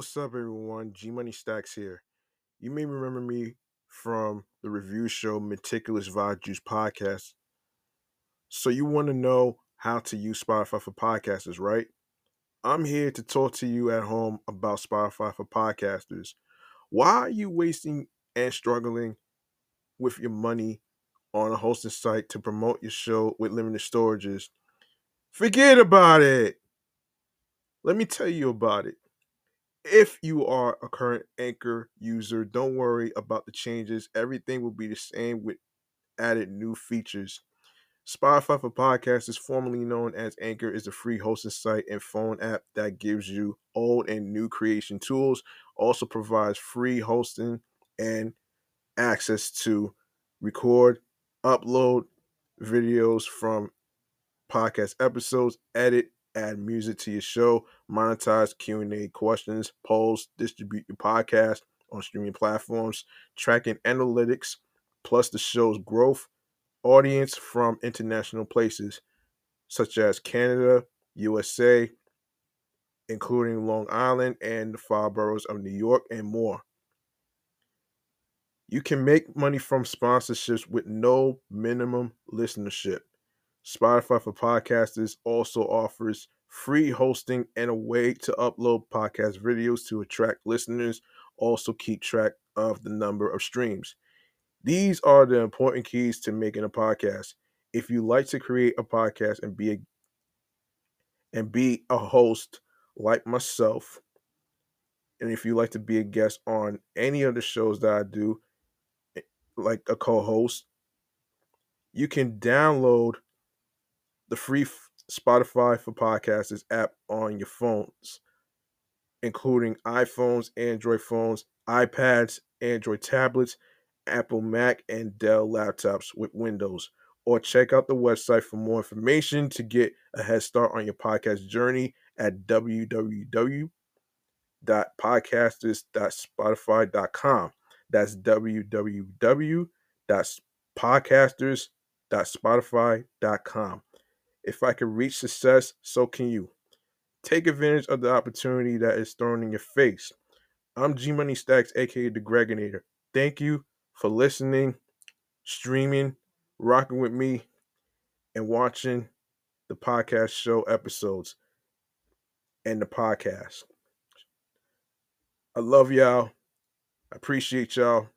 what's up, everyone? G Money Stacks here. You may remember me from the review show Meticulous Vibe Juice podcast. So, you want to know how to use Spotify for podcasters, right? I'm here to talk to you at home about Spotify for podcasters. Why are you wasting and struggling with your money on a hosting site to promote your show with limited storages? Forget about it. Let me tell you about it. If you are a current Anchor user, don't worry about the changes. Everything will be the same with added new features. Spotify for Podcasters, is formerly known as Anchor, is a free hosting site and phone app that gives you old and new creation tools. Also provides free hosting and access to record, upload videos from podcast episodes, edit add music to your show, monetize Q&A questions, polls, distribute your podcast on streaming platforms, tracking analytics, plus the show's growth, audience from international places such as Canada, USA, including Long Island and the five boroughs of New York and more. You can make money from sponsorships with no minimum listenership. Spotify for Podcasters also offers free hosting and a way to upload podcast videos to attract listeners. Also, keep track of the number of streams. These are the important keys to making a podcast. If you like to create a podcast and be a and be a host like myself, and if you like to be a guest on any of the shows that I do, eh, like a co-host, you can download the free Spotify for Podcasters app on your phones, including iPhones, Android phones, iPads, Android tablets, Apple Mac, and Dell laptops with Windows. Or check out the website for more information to get a head start on your podcast journey at www.podcasters.spotify.com. That's www.podcasters.spotify.com. If I can reach success, so can you. Take advantage of the opportunity that is thrown in your face. I'm G Money Stacks, aka the Gregonator. Thank you for listening, streaming, rocking with me, and watching the podcast show episodes and the podcast. I love y'all. I appreciate y'all.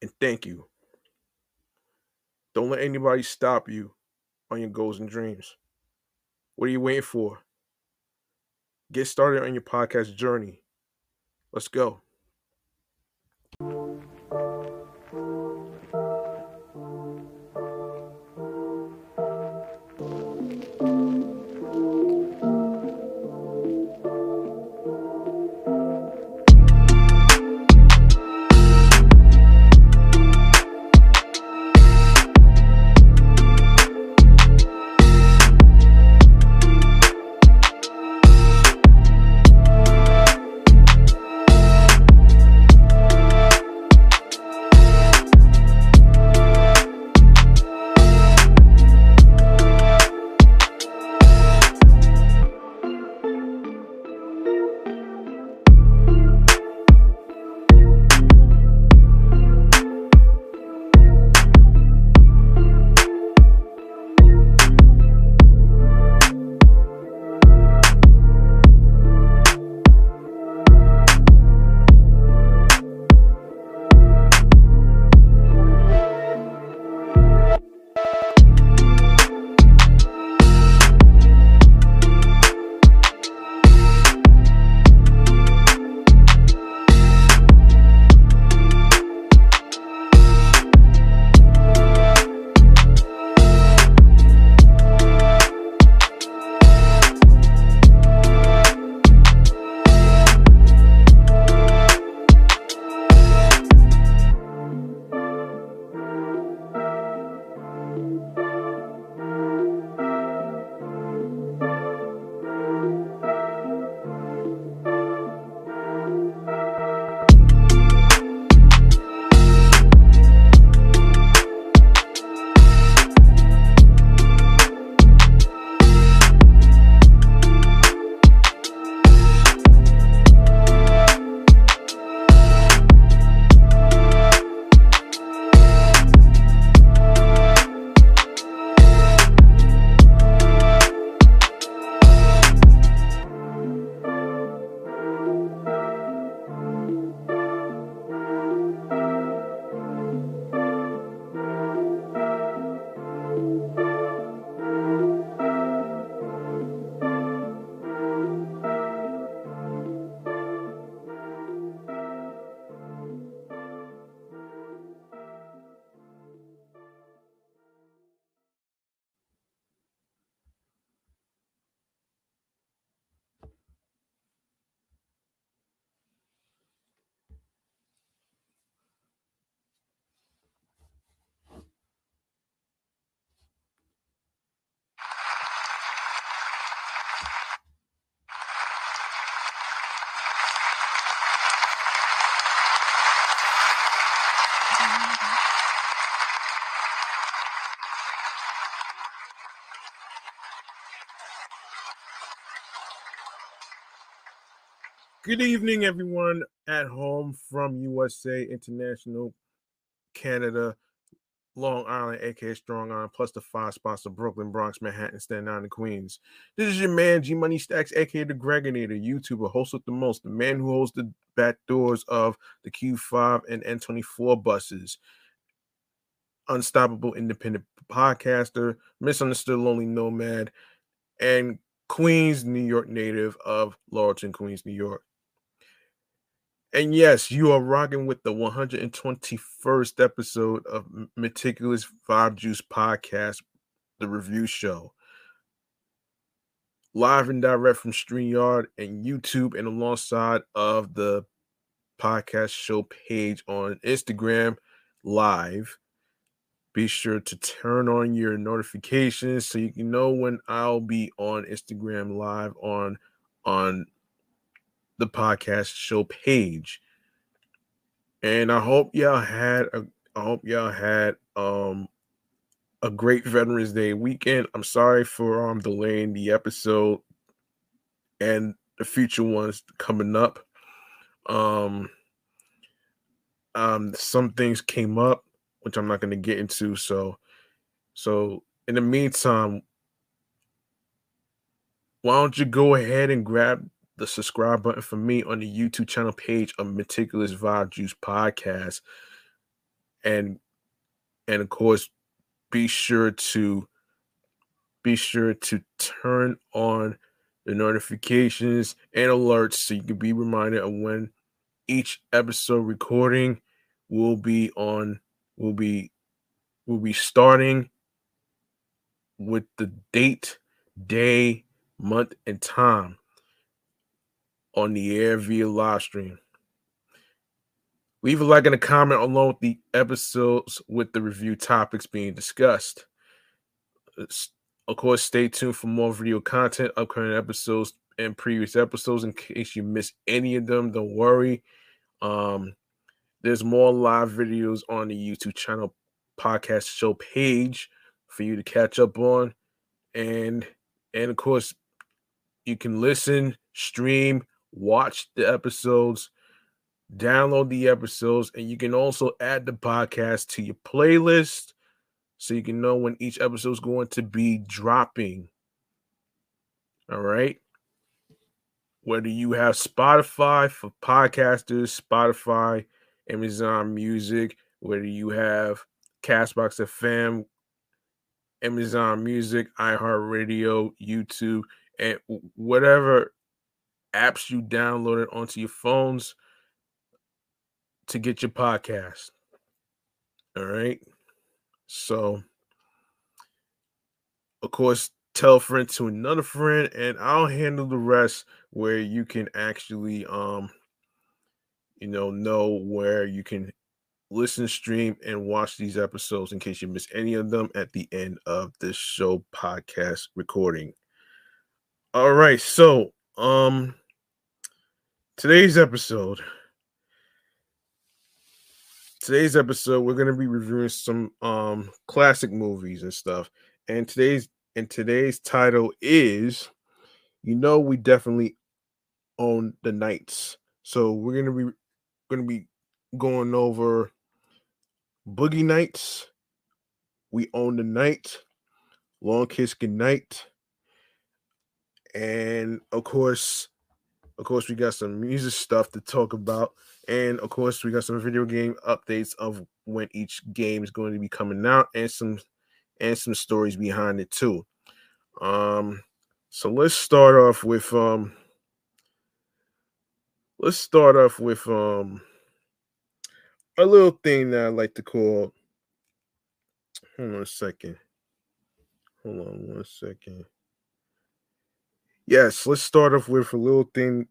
And thank you. Don't let anybody stop you on your goals and dreams. What are you waiting for? Get started on your podcast journey. Let's go. Good evening, everyone at home from USA, International, Canada, Long Island, aka Strong Island, plus the five spots of Brooklyn, Bronx, Manhattan, Staten Island, and Queens. This is your man, G Money Stacks, aka the Gregonator, YouTuber, host with the most, the man who holds the back doors of the Q5 and N24 buses. Unstoppable independent podcaster, misunderstood lonely nomad, and Queens, New York native of Laurelton, Queens, New York. And yes, you are rocking with the 121st episode of Meticulous Vibe Juice Podcast, the review show. Live and direct from StreamYard and YouTube, and alongside of the podcast show page on Instagram live. Be sure to turn on your notifications so you can know when I'll be on Instagram live on on the podcast show page. And I hope y'all had a I hope y'all had um a great Veterans Day weekend. I'm sorry for um delaying the episode and the future ones coming up. Um um some things came up which I'm not going to get into so so in the meantime why don't you go ahead and grab the subscribe button for me on the YouTube channel page of Meticulous Vibe Juice Podcast. And and of course, be sure to be sure to turn on the notifications and alerts so you can be reminded of when each episode recording will be on will be will be starting with the date, day, month, and time on the air via live stream. Leave a like and a comment along with the episodes with the review topics being discussed. Of course, stay tuned for more video content, upcoming episodes, and previous episodes in case you miss any of them. Don't worry. Um, there's more live videos on the YouTube channel podcast show page for you to catch up on. And and of course, you can listen, stream, watch the episodes, download the episodes, and you can also add the podcast to your playlist so you can know when each episode is going to be dropping. All right. Whether you have Spotify for podcasters, Spotify, Amazon Music, whether you have Castbox FM, Amazon Music, iHeartRadio, YouTube, and whatever apps you downloaded onto your phones to get your podcast. All right. So, of course, tell a friend to another friend, and I'll handle the rest where you can actually, um, you know, know where you can listen, stream, and watch these episodes in case you miss any of them at the end of this show podcast recording. All right, so um today's episode today's episode we're to be reviewing some um classic movies and stuff and today's and today's title is you know we definitely own the Nights. So we're to be to be going over boogie nights we own the night long kiss good night and of course of course, we got some music stuff to talk about. And of course, we got some video game updates of when each game is going to be coming out and some and some stories behind it too. Um so let's start off with um let's start off with um a little thing that I like to call hold on a second. Hold on one second. Yes, let's start off with a little thing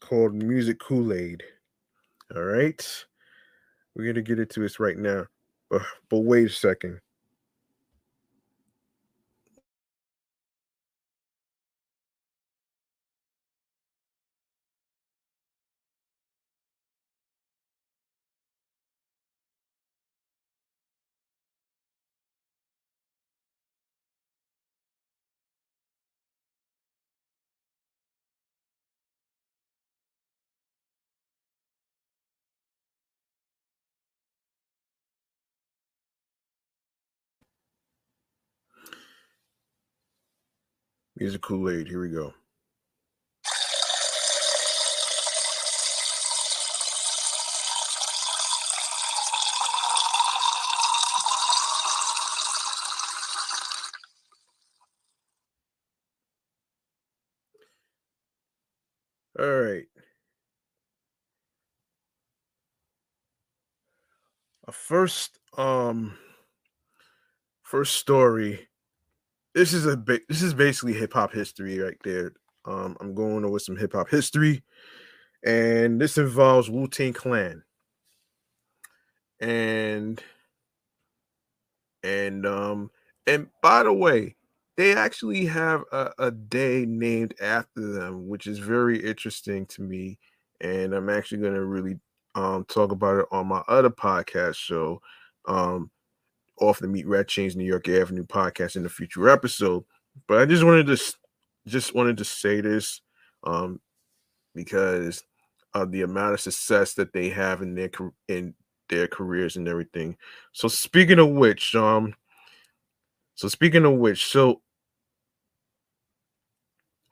called Music Kool Aid. All right. We're going to get into this right now. But, but wait a second. Here's a Kool Aid. Here we go. All right. A first um first story. This is a ba- this is basically hip hop history right there. Um I'm going over some hip hop history and this involves Wu-Tang Clan. And and um and by the way, they actually have a, a day named after them, which is very interesting to me. And I'm actually going to really um, talk about it on my other podcast show, um, off the Meet Red Chains New York Avenue podcast in the future episode. But I just wanted to just wanted to say this um, because of the amount of success that they have in their in their careers and everything. So speaking of which, um, so speaking of which, so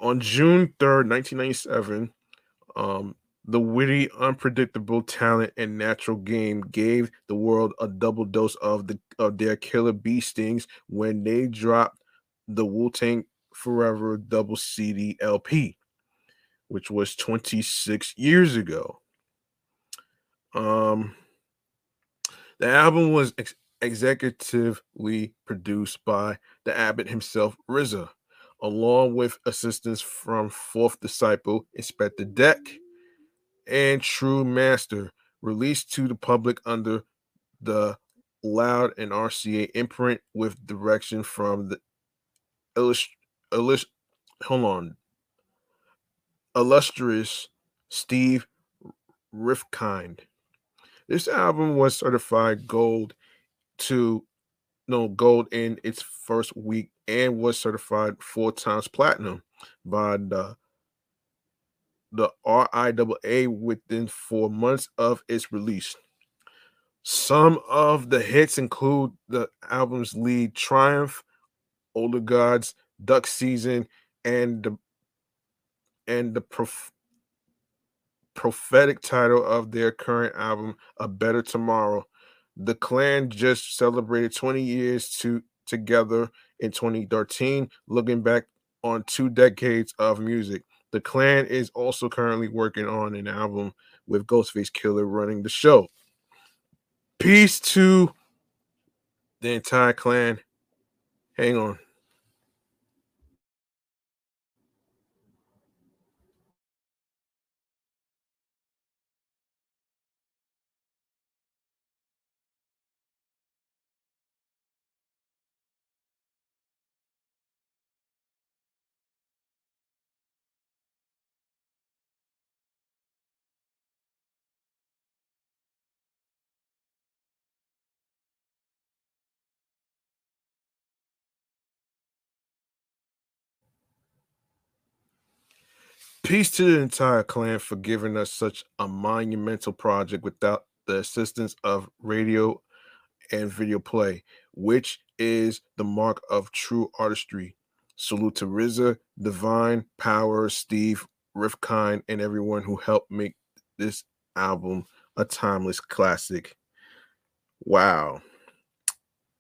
on June 3rd, 1997, um, the witty, unpredictable talent and natural game gave the world a double dose of the of their killer bee stings when they dropped the Wu Tang Forever double CD LP, which was 26 years ago. Um, the album was ex- executively produced by the Abbot himself, RZA, along with assistance from Fourth Disciple, Inspectah Deck, and True Master, released to the public under the Loud and RCA imprint with direction from the hold on illustrious Steve Rifkind. This album was certified gold to no gold in its first week and was certified four times platinum by the the RIAA within four months of its release. Some of the hits include the album's lead Triumph, Older Gods, Duck Season, and the and the prof- prophetic title of their current album, A Better Tomorrow. The clan just celebrated 20 years to together in 2013, looking back on two decades of music. The clan is also currently working on an album with Ghostface Killah running the show. Peace to the entire clan. Hang on. Peace to the entire clan for giving us such a monumental project without the assistance of radio and video play, which is the mark of true artistry. Salute to RZA, Divine, Power, Steve, Rifkind, and everyone who helped make this album a timeless classic. Wow.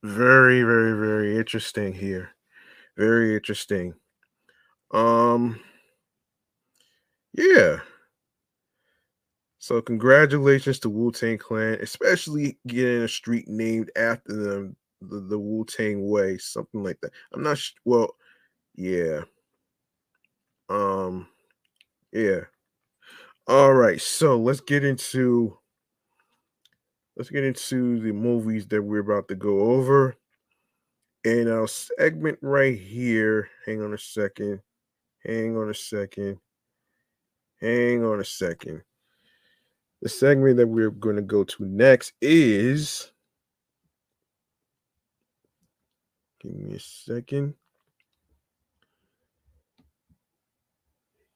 Very, very, very interesting here. Very interesting. Um yeah. So congratulations to Wu Tang Clan, especially getting a street named after them, the, the Wu Tang Way, something like that. I'm not sh- well, yeah. Um, yeah. All right, so let's get into let's get into the movies that we're about to go over. In our segment right here, hang on a second. Hang on a second. Hang on a second. The segment that we're going to go to next is. Give me a second.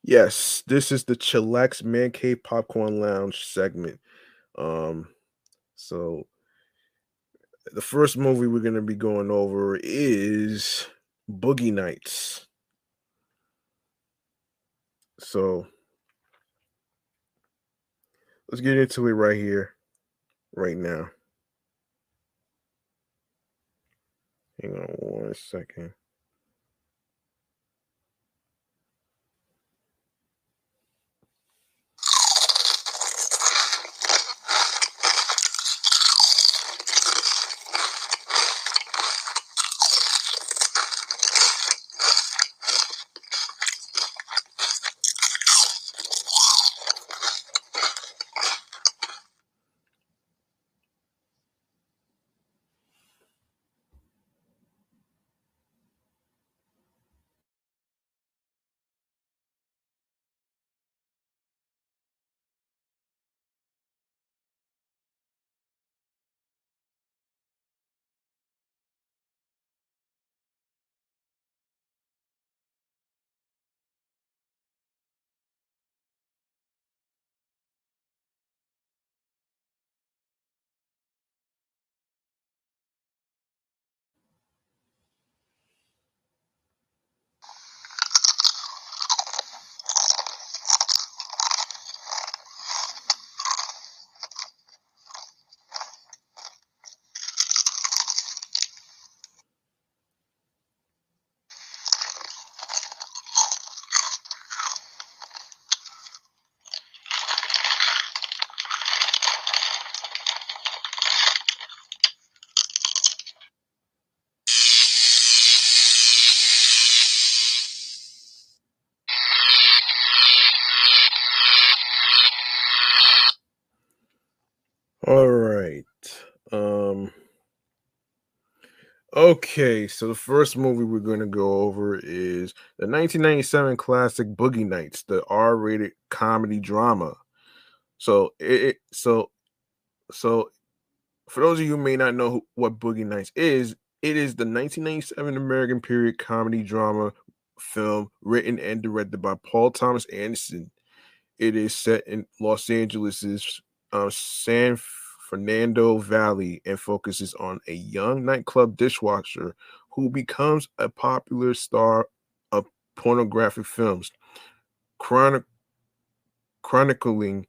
Yes, this is the Chillax Man Cave Popcorn Lounge segment. Um, so the first movie we're going to be going over is Boogie Nights. So let's get into it right here, right now. Hang on one second. All right. Um Okay, so the first movie we're going to go over is the 1997 classic Boogie Nights, the R-rated comedy drama. So it, so so for those of you may not know who, what Boogie Nights is, it is the 1997 American period comedy drama film written and directed by Paul Thomas Anderson. It is set in Los Angeles's uh, San Fernando Valley and focuses on a young nightclub dishwasher who becomes a popular star of pornographic films, chronic- chronicling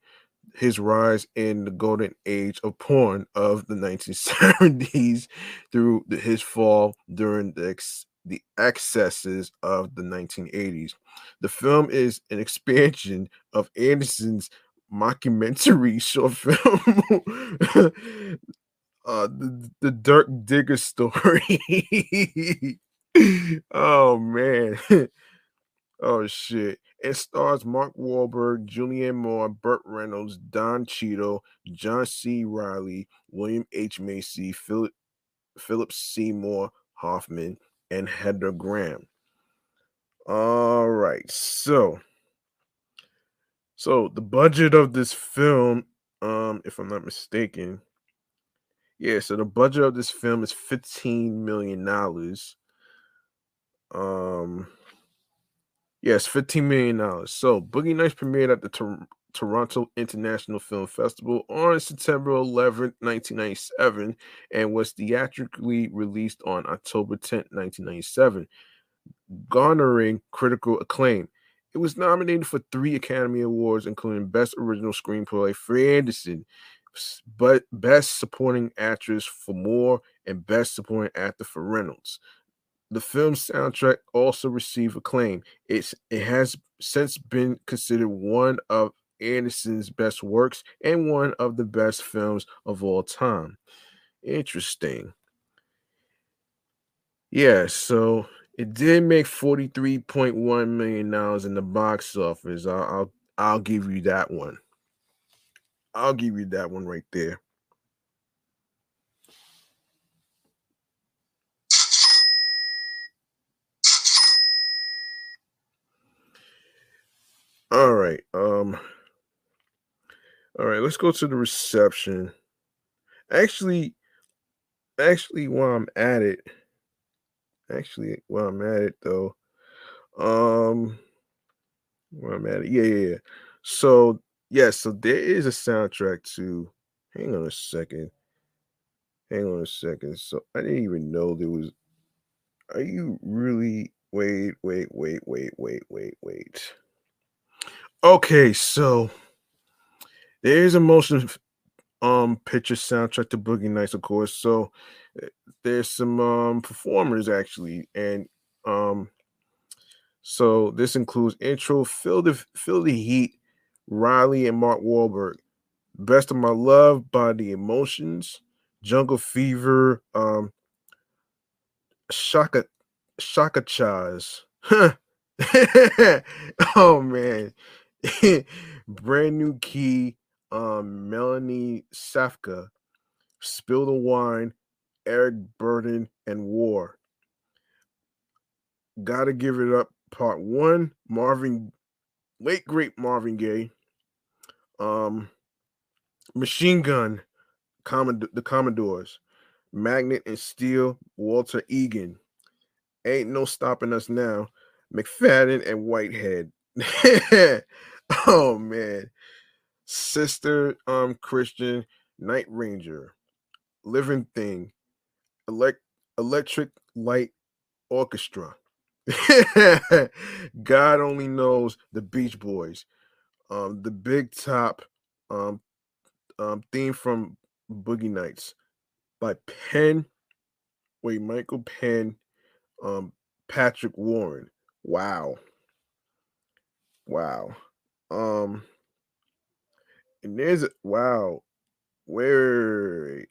his rise in the golden age of porn of the 1970s through his fall during the, ex, the excesses of the 1980s. The film is an expansion of Anderson's mockumentary short film, uh, the, the Dirk Diggler story. oh man. Oh shit. It stars Mark Wahlberg, Julianne Moore, Burt Reynolds, Don Cheadle, John C. Reilly, William H. Macy, Philip Philip Seymour Hoffman, and Heather Graham. All right, so so the budget of this film, um, if I'm not mistaken, yeah, so the budget of this film is 15 million dollars. Um Yes, $15 million. So, Boogie Nights premiered at the Tor- Toronto International Film Festival on September 11, 1997, and was theatrically released on October 10, 1997, garnering critical acclaim. It was nominated for three Academy Awards, including Best Original Screenplay for Anderson, but Best Supporting Actress for Moore, and Best Supporting Actor for Reynolds. The film's soundtrack also received acclaim. It's, it has since been considered one of Anderson's best works and one of the best films of all time. Interesting. Yeah, so it did make $43.1 million in the box office. I'll, I'll I'll give you that one. I'll give you that one right there. All right. Um all right, let's go to the reception. Actually, actually, while I'm at it, actually, while I'm at it though, um, while I'm at it, yeah, yeah, yeah. So, yeah, so there is a soundtrack to. Hang on a second. Hang on a second. So I didn't even know there was. Are you really? Wait, wait, wait, wait, wait, wait, wait. Okay, so there's a motion um picture soundtrack to Boogie Nights, of course. So eh, there's some um performers actually, and um so this includes intro, Feel the Feel the Heat, Reilly and Mark Wahlberg. Best of My Love by The Emotions, Jungle Fever, um, Shaka Shaka Chaz. oh man. Brand new key, um, Melanie Safka, Spill the Wine, Eric Burdon, and War. Gotta give it up. Part one, Marvin, late great Marvin Gaye. Um, Machine Gun, Commod- the Commodores, Magnet and Steel, Walter Egan. Ain't no stopping us now. McFadden and Whitehead. oh man. Sister um Christian, Night Ranger, Living Thing, Elect Electric Light Orchestra. God only knows the Beach Boys. Um, the Big Top um, um, theme from Boogie Nights by Penn. Wait, Michael Penn, um, Patrick Warren. Wow. Wow. Um, and there's wow. Where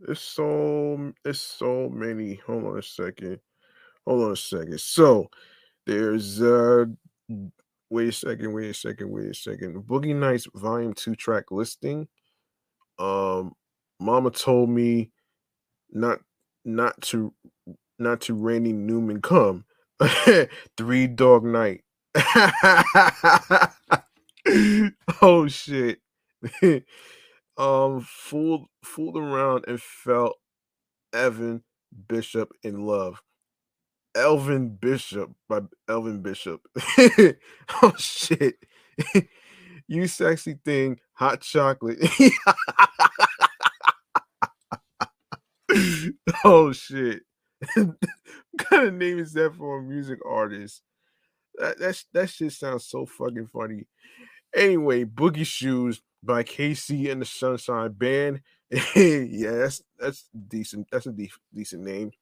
there's so there's so many. Hold on a second. Hold on a second. So there's uh wait a second, wait a second, wait a second. Boogie Nights Volume 2 track listing. Um Mama told me not not to not to Randy Newman come. Three Dog Night. oh shit. um fooled fooled around and felt Evan Bishop in love. Elvin Bishop by Elvin Bishop. oh shit. you sexy thing, hot chocolate. oh shit. what kind of name is that for a music artist? That that's, that shit sounds so fucking funny. Anyway, Boogie Shoes by KC and the Sunshine Band. yeah, that's that's decent. That's a de- decent name.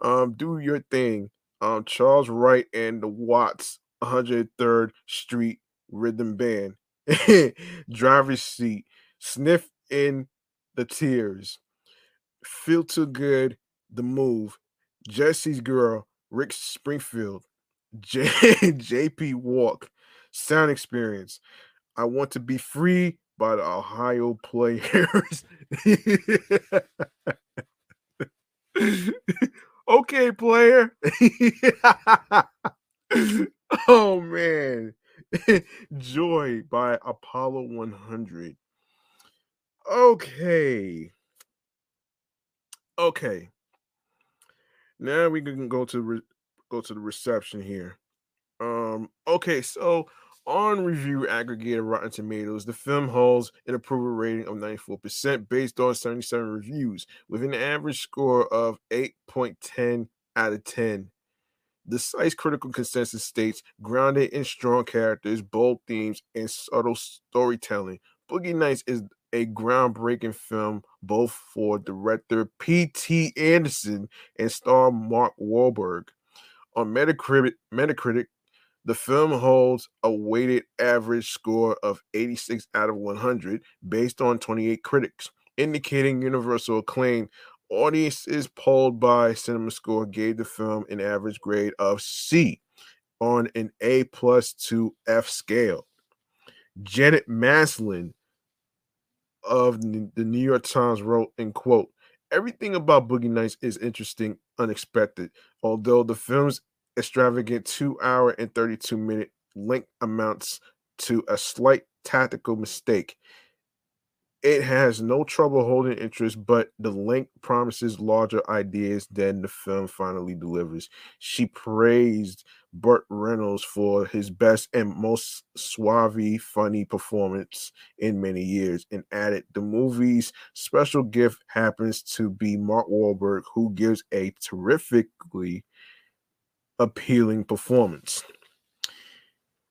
Um, do your thing. Um, Charles Wright and the Watts 103rd Street Rhythm Band. Driver's seat. Sniff in the tears. Feel too good. The move. Jesse's girl. Rick Springfield. J- JP Walk. Sound experience. I want to be free by the Ohio players. okay, player. oh man. Joy by Apollo 100. Okay. Okay. Now we can go to re- go to the reception here. Um okay, so on review aggregator Rotten Tomatoes, the film holds an approval rating of 94% based on 77 reviews, with an average score of 8.10 out of 10. The site's critical consensus states grounded in strong characters, bold themes, and subtle storytelling. Boogie Nights is a groundbreaking film both for director P.T. Anderson and star Mark Wahlberg. On Metacritic, Metacritic the film holds a weighted average score of 86 out of 100 based on 28 critics, indicating universal acclaim. Audiences polled by CinemaScore gave the film an average grade of C on an A plus to F scale. Janet Maslin of the New York Times wrote in quote, everything about Boogie Nights is interesting, unexpected. Although the film's extravagant two hour and 32 minute length amounts to a slight tactical mistake. It has no trouble holding interest, but the length promises larger ideas than the film finally delivers. She praised Burt Reynolds for his best and most suave, funny performance in many years and added the movie's special gift happens to be Mark Wahlberg, who gives a terrifically appealing performance.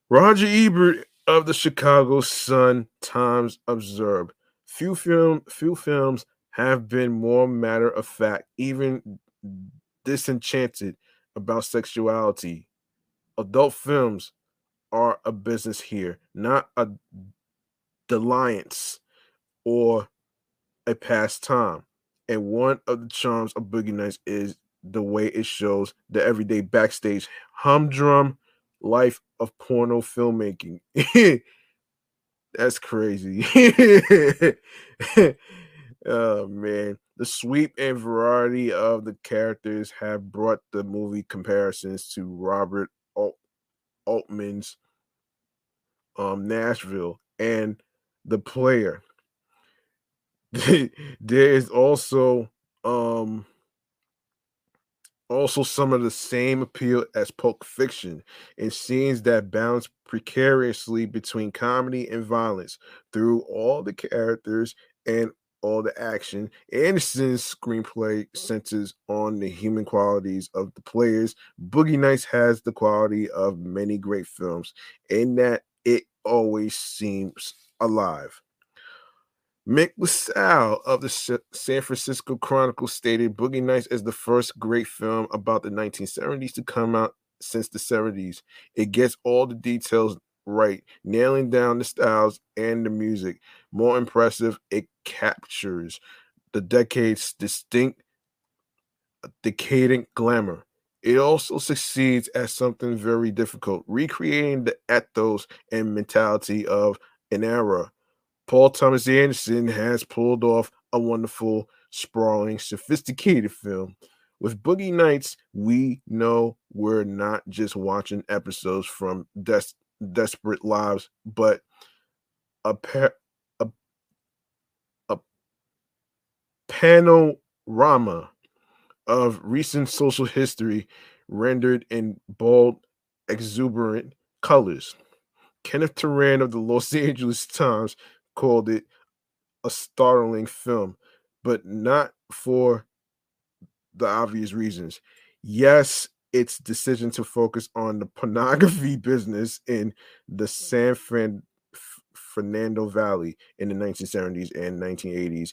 Roger Ebert of the Chicago Sun Times observed, few film few films have been more matter of fact, even disenchanted about sexuality. Adult films are a business here, not a dalliance or a pastime. And one of the charms of Boogie Nights is the way it shows the everyday backstage humdrum life of porno filmmaking. That's crazy. oh man. The sweep and variety of the characters have brought the movie comparisons to Robert Alt- Altman's um, Nashville and the player. there is also um also some of the same appeal as Pulp Fiction in scenes that balance precariously between comedy and violence through all the characters and all the action. Anderson's screenplay centers on the human qualities of the players. Boogie Nights has the quality of many great films in that it always seems alive. Mick LaSalle of the San Francisco Chronicle stated Boogie Nights is the first great film about the 1970s to come out since the 70s. It gets all the details right, nailing down the styles and the music. More impressive, it captures the decade's distinct decadent glamour. It also succeeds at something very difficult, recreating the ethos and mentality of an era Paul Thomas Anderson has pulled off a wonderful, sprawling, sophisticated film. With Boogie Nights, we know we're not just watching episodes from Des- Desperate Lives, but a, pa- a, a panorama of recent social history rendered in bold, exuberant colors. Kenneth Turan of the Los Angeles Times called it a startling film, but not for the obvious reasons. Yes, its decision to focus on the pornography business in the mm. San Fran- Fernando Valley in the 1970s and 1980s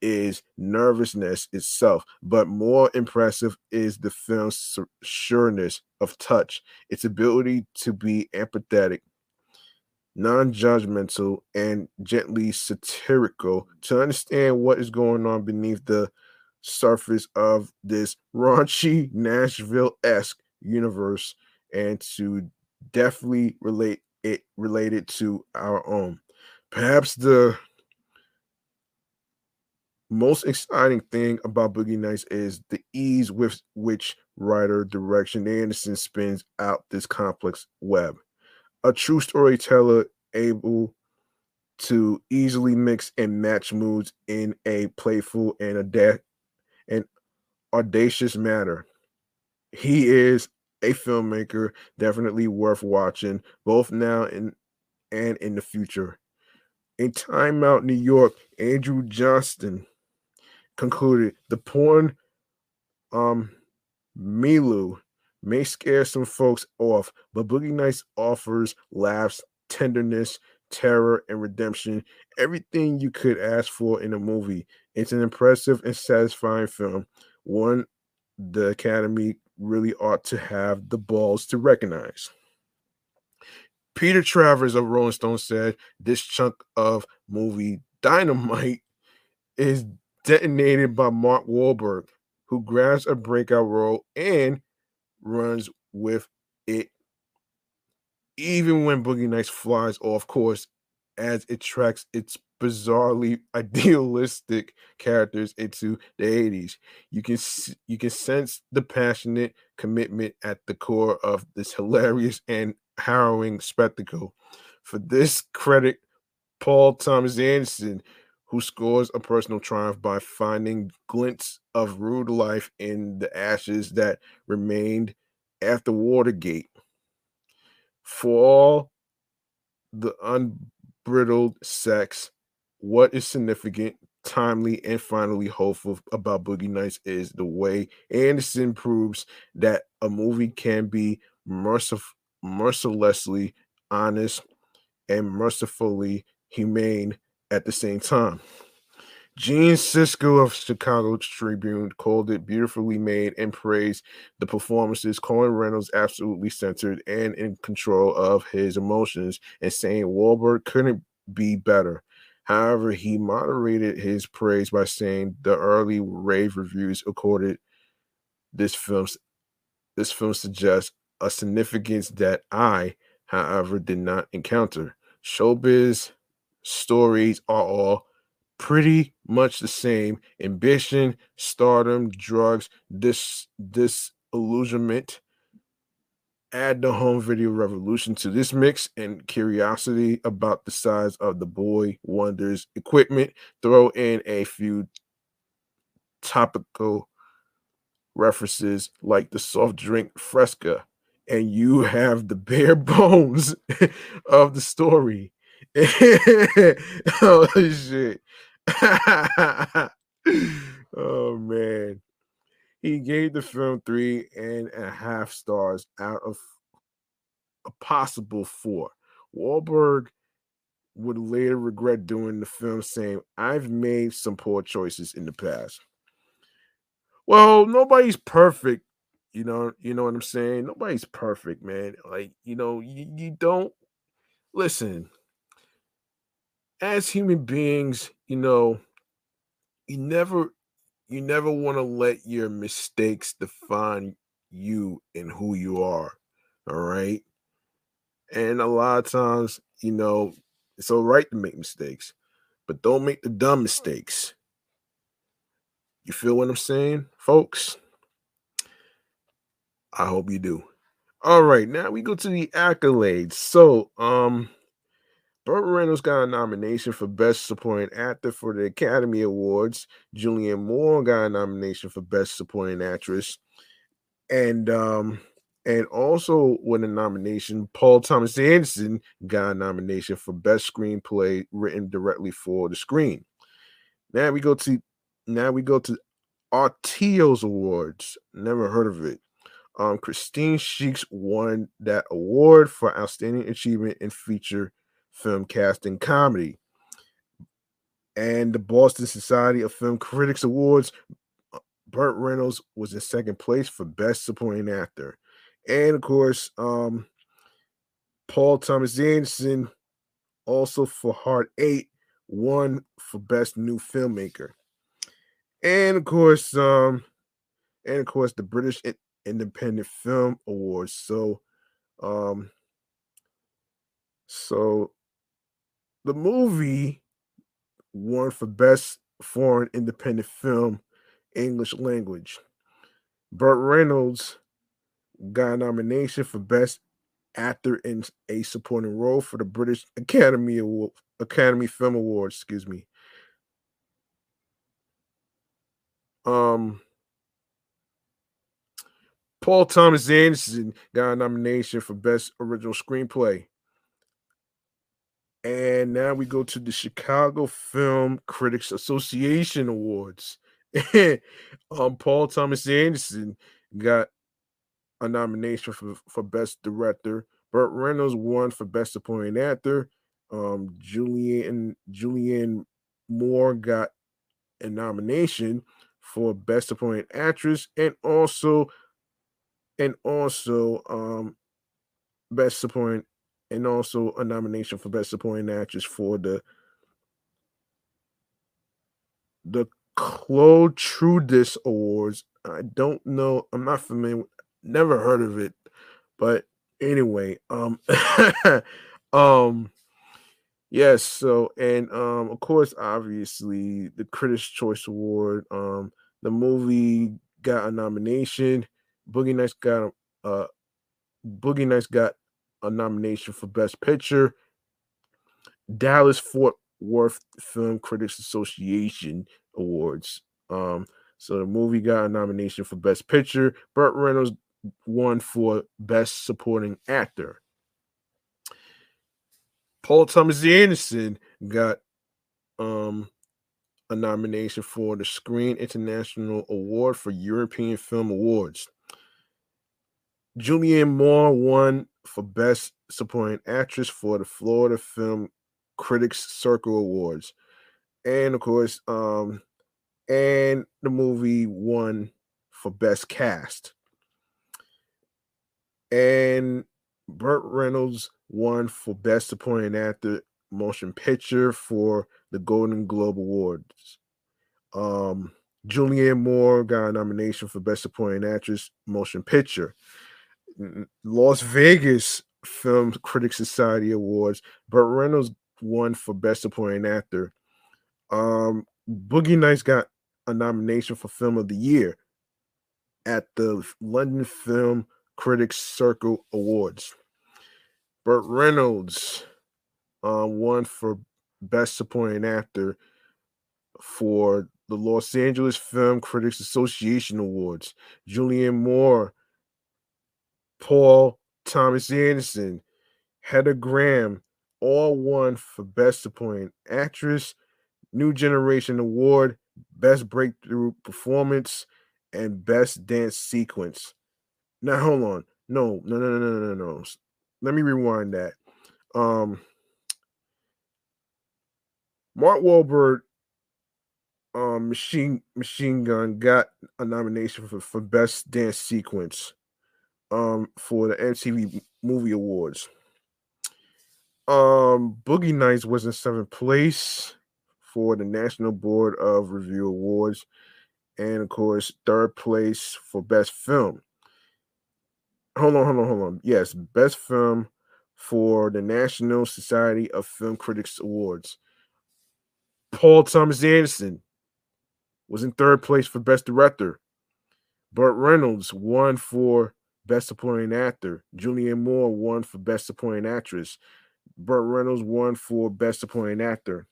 is nervousness itself, but more impressive is the film's sureness of touch, its ability to be empathetic, non judgmental, and gently satirical to understand what is going on beneath the surface of this raunchy Nashville esque universe and to definitely relate it related to our own. Perhaps the most exciting thing about Boogie Nights is the ease with which writer direction Anderson spins out this complex web a true storyteller able to easily mix and match moods in a playful and adapt and audacious manner. He is a filmmaker definitely worth watching both now and and in the future. In Time Out New York, Andrew Johnston concluded the porn um Milu may scare some folks off, but Boogie Nights offers laughs, tenderness, terror, and redemption. Everything you could ask for in a movie. It's an impressive and satisfying film. One the Academy really ought to have the balls to recognize. Peter Travers of Rolling Stone said this chunk of movie dynamite is detonated by Mark Wahlberg, who grabs a breakout role and runs with it. Even when Boogie Nights flies off course, as it tracks its bizarrely idealistic characters into the 80s. You can you can sense the passionate commitment at the core of this hilarious and harrowing spectacle. For this credit, Paul Thomas Anderson, who scores a personal triumph by finding glints of rude life in the ashes that remained after Watergate. For all the unbridled sex, what is significant, timely, and finally hopeful about Boogie Nights is the way Anderson proves that a movie can be mercif- mercilessly honest, and mercifully humane at the same time. Gene Siskel of Chicago Tribune called it beautifully made and praised the performances. Cohen Reynolds absolutely centered and in control of his emotions, and saying Wahlberg couldn't be better. However, he moderated his praise by saying the early rave reviews accorded this film this film suggests a significance that I, however, did not encounter. Showbiz stories are all pretty much the same ambition, stardom, drugs, this disillusionment. Add the home video revolution to this mix and curiosity about the size of the boy wonders equipment. Throw in a few topical references like the soft drink Fresca, and you have the bare bones of the story. oh shit. oh man. He gave the film three and a half stars out of a possible four. Wahlberg would later regret doing the film, saying, I've made some poor choices in the past. Well, nobody's perfect. You know, you know what I'm saying? Nobody's perfect, man. Like, you know, you, you don't listen. As human beings, you know, you never you never want to let your mistakes define you and who you are. All right. And a lot of times, you know, it's all right to make mistakes, but don't make the dumb mistakes. You feel what I'm saying, folks? I hope you do. All right, now we go to the accolades. So, um, Burt Reynolds got a nomination for Best Supporting Actor for the Academy Awards. Julianne Moore got a nomination for Best Supporting Actress. And um and also with a nomination, Paul Thomas Anderson got a nomination for Best Screenplay written directly for the screen. Now we go to now we go to Artios Awards. Never heard of it. Um, Christine Sheaks won that award for outstanding achievement in feature film casting comedy. And the Boston Society of Film Critics Awards, Burt Reynolds was in second place for Best Supporting Actor. And of course, um, Paul Thomas Anderson, also for Hard Eight, won for Best New Filmmaker. And of course, um, and of course, the British Independent Film Awards. So, um, so the movie won for Best Foreign Independent Film English Language. Burt Reynolds got a nomination for Best Actor in a Supporting Role for the British Academy Award, Academy Film Awards. Excuse me. Um, Paul Thomas Anderson got a nomination for Best Original Screenplay. And now we go to the Chicago Film Critics Association Awards. um, Paul Thomas Anderson got a nomination for, for Best Director. Burt Reynolds won for Best Supporting Actor. Um, Julian Julianne Moore got a nomination for Best Supporting Actress, and also and also um Best Supporting and also a nomination for Best Supporting Actress for the the Chlotrudis Awards. I don't know. I'm not familiar. Never heard of it, but anyway, um, um, yes. So and um, of course, obviously, the Critics' Choice Award. Um, the movie got a nomination. Boogie Nights got a uh, Boogie Nights got a nomination for Best Picture. Dallas Fort Worth Film Critics Association Awards. Um, so the movie got a nomination for Best Picture. Burt Reynolds won for Best Supporting Actor. Paul Thomas Anderson got um, a nomination for the Screen International Award for European Film Awards. Julianne Moore won for Best Supporting Actress for the Florida Film Critics Circle Awards. And of course, um, and the movie won for Best Cast. And Burt Reynolds won for Best Supporting Actor Motion Picture for the Golden Globe Awards. Um, Julianne Moore got a nomination for Best Supporting Actress Motion Picture. Las Vegas Film Critics Society Awards. Burt Reynolds won for Best Supporting Actor. Um, Boogie Nights got a nomination for Film of the Year at the London Film Critics Circle Awards. Burt Reynolds uh, won for Best Supporting Actor for the Los Angeles Film Critics Association Awards. Julianne Moore, Paul Thomas Anderson, Heather Graham, all won for Best Supporting Actress, New Generation Award, Best Breakthrough Performance, and Best Dance Sequence. Now hold on. No, no, no, no, no, no, no. Let me rewind that. Um Mark Wahlberg um machine machine gun got a nomination for, for best dance sequence um for the MTV movie awards. Um Boogie Nights was in seventh place for the National Board of Review Awards, and of course, third place for best film. Hold on, hold on, hold on. Yes, best film for the National Society of Film Critics Awards. Paul Thomas Anderson was in third place for Best Director. Burt Reynolds won for Best Supporting Actor. Julianne Moore won for Best Supporting Actress. Burt Reynolds won for Best Supporting Actor.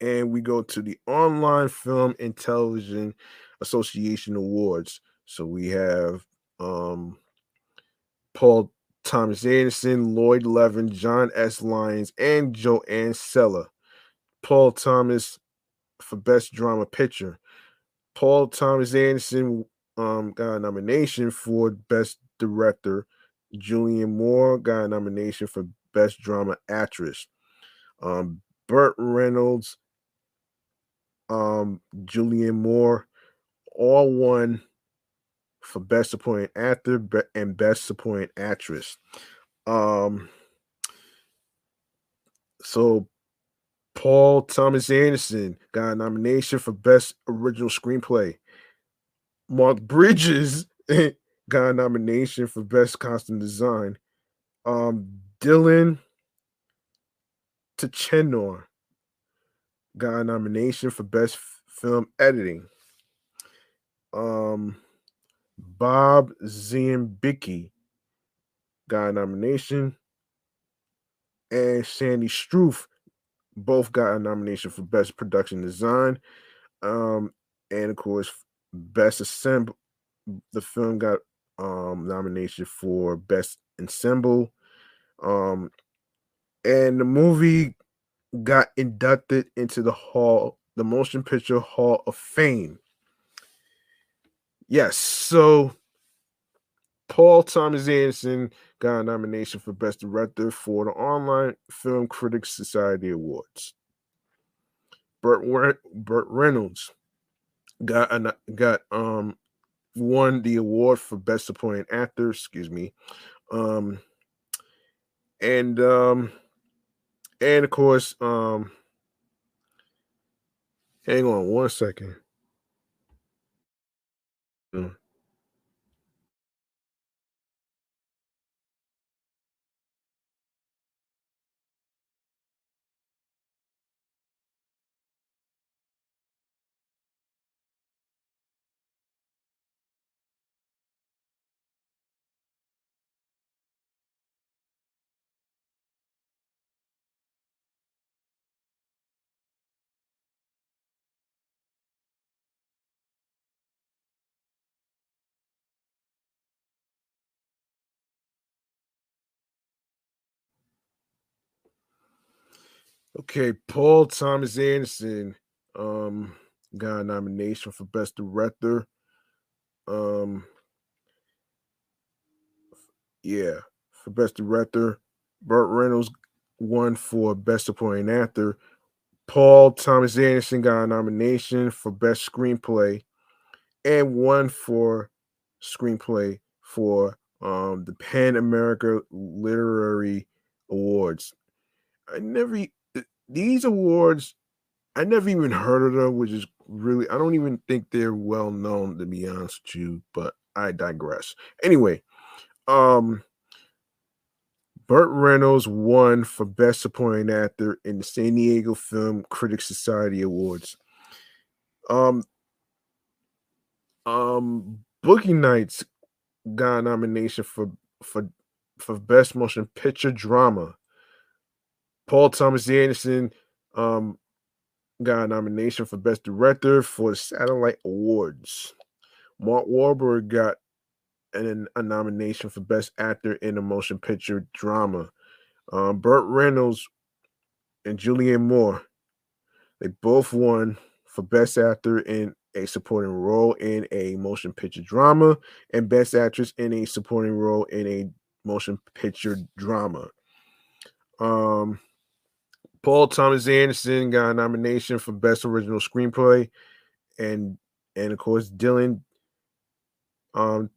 And we go to the Online Film and Television Association Awards. So we have um, Paul Thomas Anderson, Lloyd Levin, John S. Lyons, and JoAnne Sellar. Paul Thomas for Best Drama Picture. Paul Thomas Anderson um, got a nomination for Best Director. Julian Moore got a nomination for Best Drama Actress. Um, Burt Reynolds, um, Julianne Moore, all won for Best Supporting Actor and Best Supporting Actress. Um, so Paul Thomas Anderson got a nomination for Best Original Screenplay. Mark Bridges got a nomination for Best Costume Design. Um, Dylan Tichenor got a nomination for Best Film Editing. Um, Bob Ziembicki got a nomination. And Sandy Struth both got a nomination for Best Production Design. Um, and of course, Best Assemble. The film got um nomination for Best Ensemble. Um, and the movie got inducted into the Hall, the Motion Picture Hall of Fame. Yes, so Paul Thomas Anderson got a nomination for Best Director for the Online Film Critics Society Awards. Burt, Burt Reynolds got a, got um won the award for Best Supporting Actor. Excuse me, um, and um, and of course, um, hang on one second. Okay, Paul Thomas Anderson um got a nomination for Best Director. Um yeah, for Best Director. Burt Reynolds won for Best Supporting Actor. Paul Thomas Anderson got a nomination for Best Screenplay and one for Screenplay for um, the Pan America Literary Awards. I never these awards I never even heard of them, which is really I don't even think they're well known to be honest with you, but I digress. Anyway, um Burt Reynolds won for Best Supporting Actor in the San Diego Film Critics Society Awards. Um, um, Boogie Nights got a nomination for for for Best Motion Picture Drama. Paul Thomas Anderson um, got a nomination for Best Director for Satellite Awards. Mark Wahlberg got an, a nomination for Best Actor in a Motion Picture Drama. Um, Burt Reynolds and Julianne Moore, they both won for Best Actor in a supporting role in a motion picture drama and Best Actress in a supporting role in a motion picture drama. Um, Paul Thomas Anderson got a nomination for Best Original Screenplay, and and of course Dylan um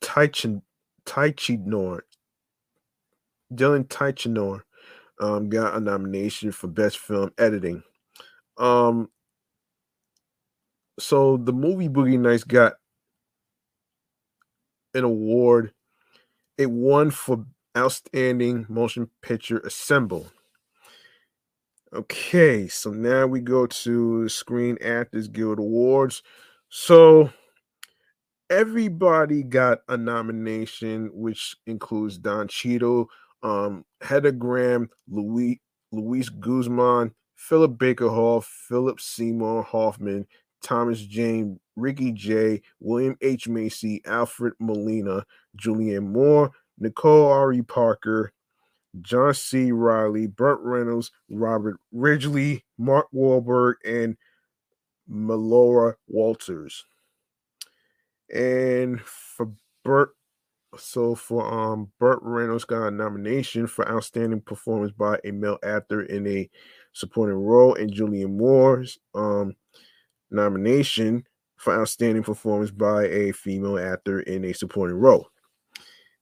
Tychin Teichner Dylan Teichner um got a nomination for Best Film Editing. Um so the movie Boogie Nights got an award. It won for Outstanding Motion Picture Assemble. Okay, so now we go to Screen Actors Guild Awards. So everybody got a nomination, which includes Don Cheadle, um, Hedda Graham, Louis Luis Guzman, Philip Baker Hall, Philip Seymour Hoffman, Thomas Jane, Ricky Jay, William H. Macy, Alfred Molina, Julianne Moore, Nicole Ari Parker, John C. Reilly, Burt Reynolds, Robert Ridgely, Mark Wahlberg, and Melora Walters. And for Burt, so for um Burt Reynolds got a nomination for outstanding performance by a male actor in a supporting role, and Julianne Moore's um nomination for outstanding performance by a female actor in a supporting role.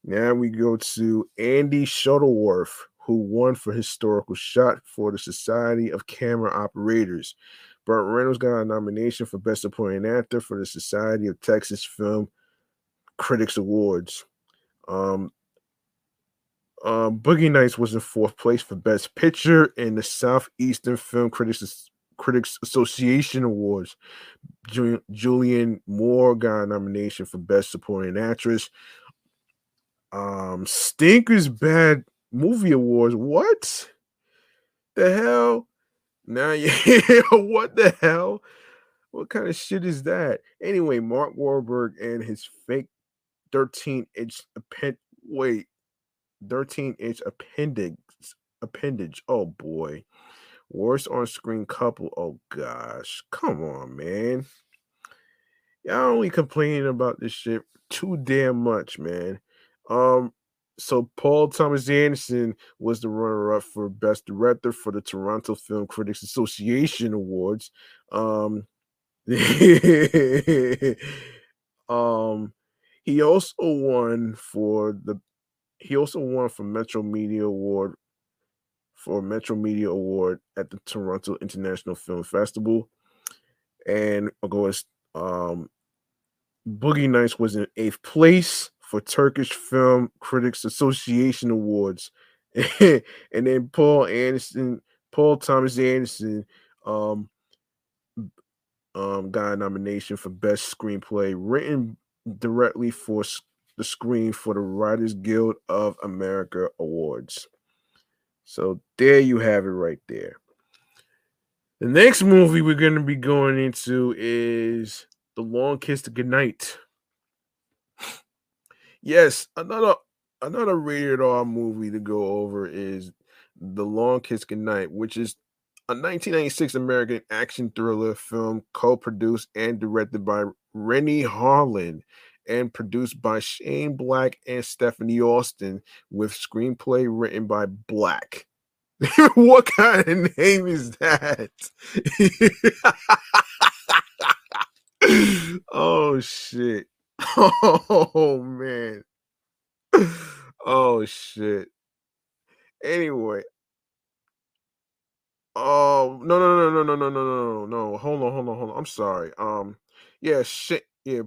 Now we go to Andy Shuttleworth, who won for historical shot for the Society of Camera Operators. Burt Reynolds got a nomination for Best Supporting Actor for the Society of Texas Film Critics Awards. Um, um, Boogie Nights was in fourth place for Best Picture in the Southeastern Film Critics Critics Association Awards. Julianne Moore got a nomination for Best Supporting Actress. Um, Stinker's Bad Movie Awards. What the hell? Now, yeah, what the hell? What kind of shit is that? Anyway, Mark Wahlberg and his fake 13 inch append wait 13 inch appendix appendage. Oh boy. Worst on screen couple. Oh gosh. Come on, man. Y'all only complaining about this shit too damn much, man. Um, so Paul Thomas Anderson was the runner-up for Best Director for the Toronto Film Critics Association Awards. Um, um, he also won for the he also won for Metro Media Award for Metro Media Award at the Toronto International Film Festival. And of course, um, Boogie Nights was in eighth place for Turkish Film Critics Association Awards. and then Paul Anderson, Paul Thomas Anderson, um, um, got a nomination for Best Screenplay written directly for the screen for the Writers Guild of America Awards. So there you have it right there. The next movie we're going to be going into is The Long Kiss to Goodnight. Yes, another another rated R movie to go over is The Long Kiss Goodnight, which is a 1996 American action thriller film co-produced and directed by Renny Harlin and produced by Shane Black and Stephanie Austin, with screenplay written by Black. what kind of name is that? oh shit. Oh man. Oh shit. Anyway. Oh no no no no no no no no no hold on hold on hold on. I'm sorry. Um yeah shit yeah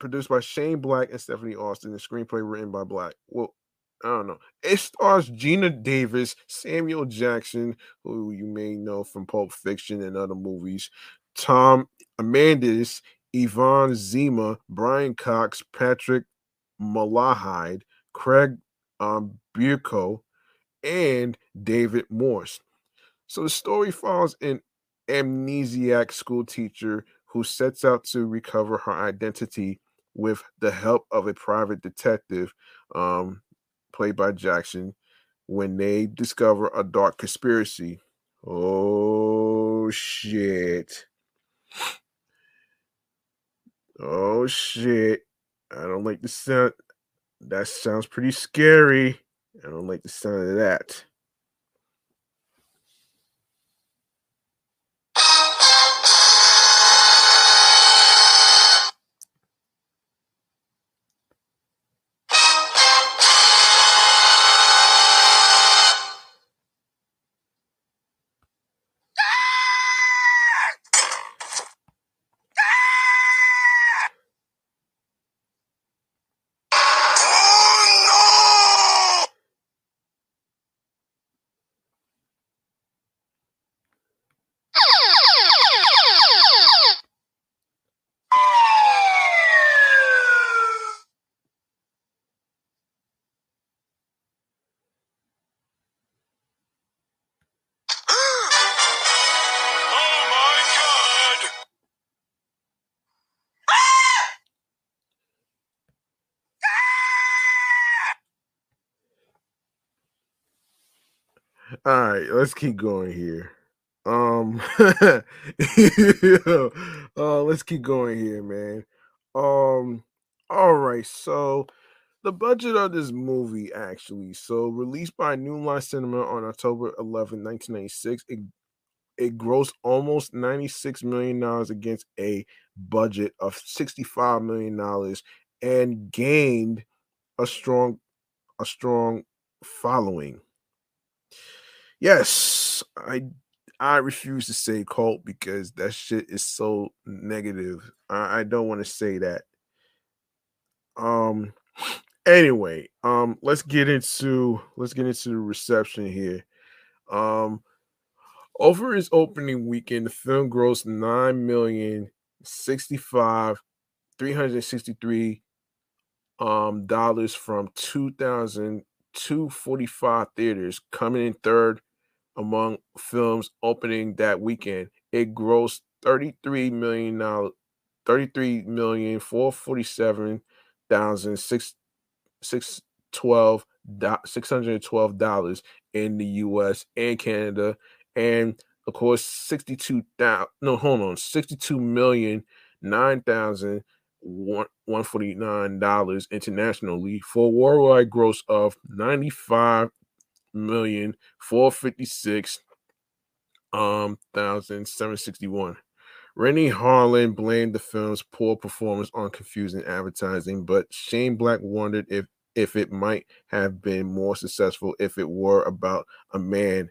produced by Shane Black and Stephanie Austin. The screenplay written by Black. Well, I don't know. It stars Geena Davis, Samuel Jackson, who you may know from Pulp Fiction and other movies, Tom Amandes, Yvonne Zima, Brian Cox, Patrick Malahide, Craig um, and David Morse. So the story follows an amnesiac school teacher who sets out to recover her identity with the help of a private detective, um, played by Jackson, when they discover a dark conspiracy. Oh shit. Oh shit. I don't like the sound. That sounds pretty scary. I don't like the sound of that. All right, let's keep going here. Um, uh, let's keep going here, man. Um, all right, so the budget of this movie actually, so released by New Line Cinema on October 11, 1996, it it grossed almost 96 million dollars against a budget of 65 million dollars and gained a strong a strong following Yes, I I refuse to say cult because that shit is so negative. I, I don't want to say that. Um anyway, um let's get into let's get into the reception here. Um over its opening weekend, the film grossed 9 million 65 363 um dollars from 2,245 theaters, coming in third among films opening that weekend. It grossed 33 million dollars 33 million 447 thousand six six twelve six hundred twelve dollars in the US and Canada and of course 62 thousand no hold on 62 million nine thousand one one forty nine dollars internationally for worldwide gross of 95 million four fifty six um thousand seven sixty one. Renny Harlin blamed the film's poor performance on confusing advertising, but Shane Black wondered if if it might have been more successful if it were about a man.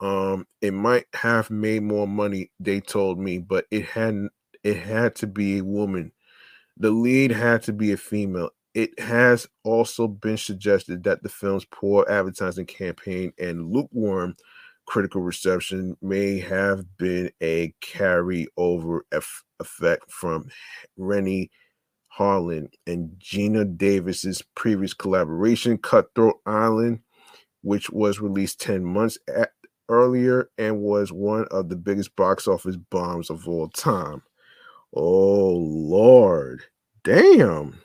Um, it might have made more money, they told me, but it hadn't it had to be a woman. The lead had to be a female it has also been suggested that the film's poor advertising campaign and lukewarm critical reception may have been a carryover effect from Renny Harlin and Geena Davis's previous collaboration, Cutthroat Island, which was released 10 months at, earlier and was one of the biggest box office bombs of all time. Oh, Lord. Damn.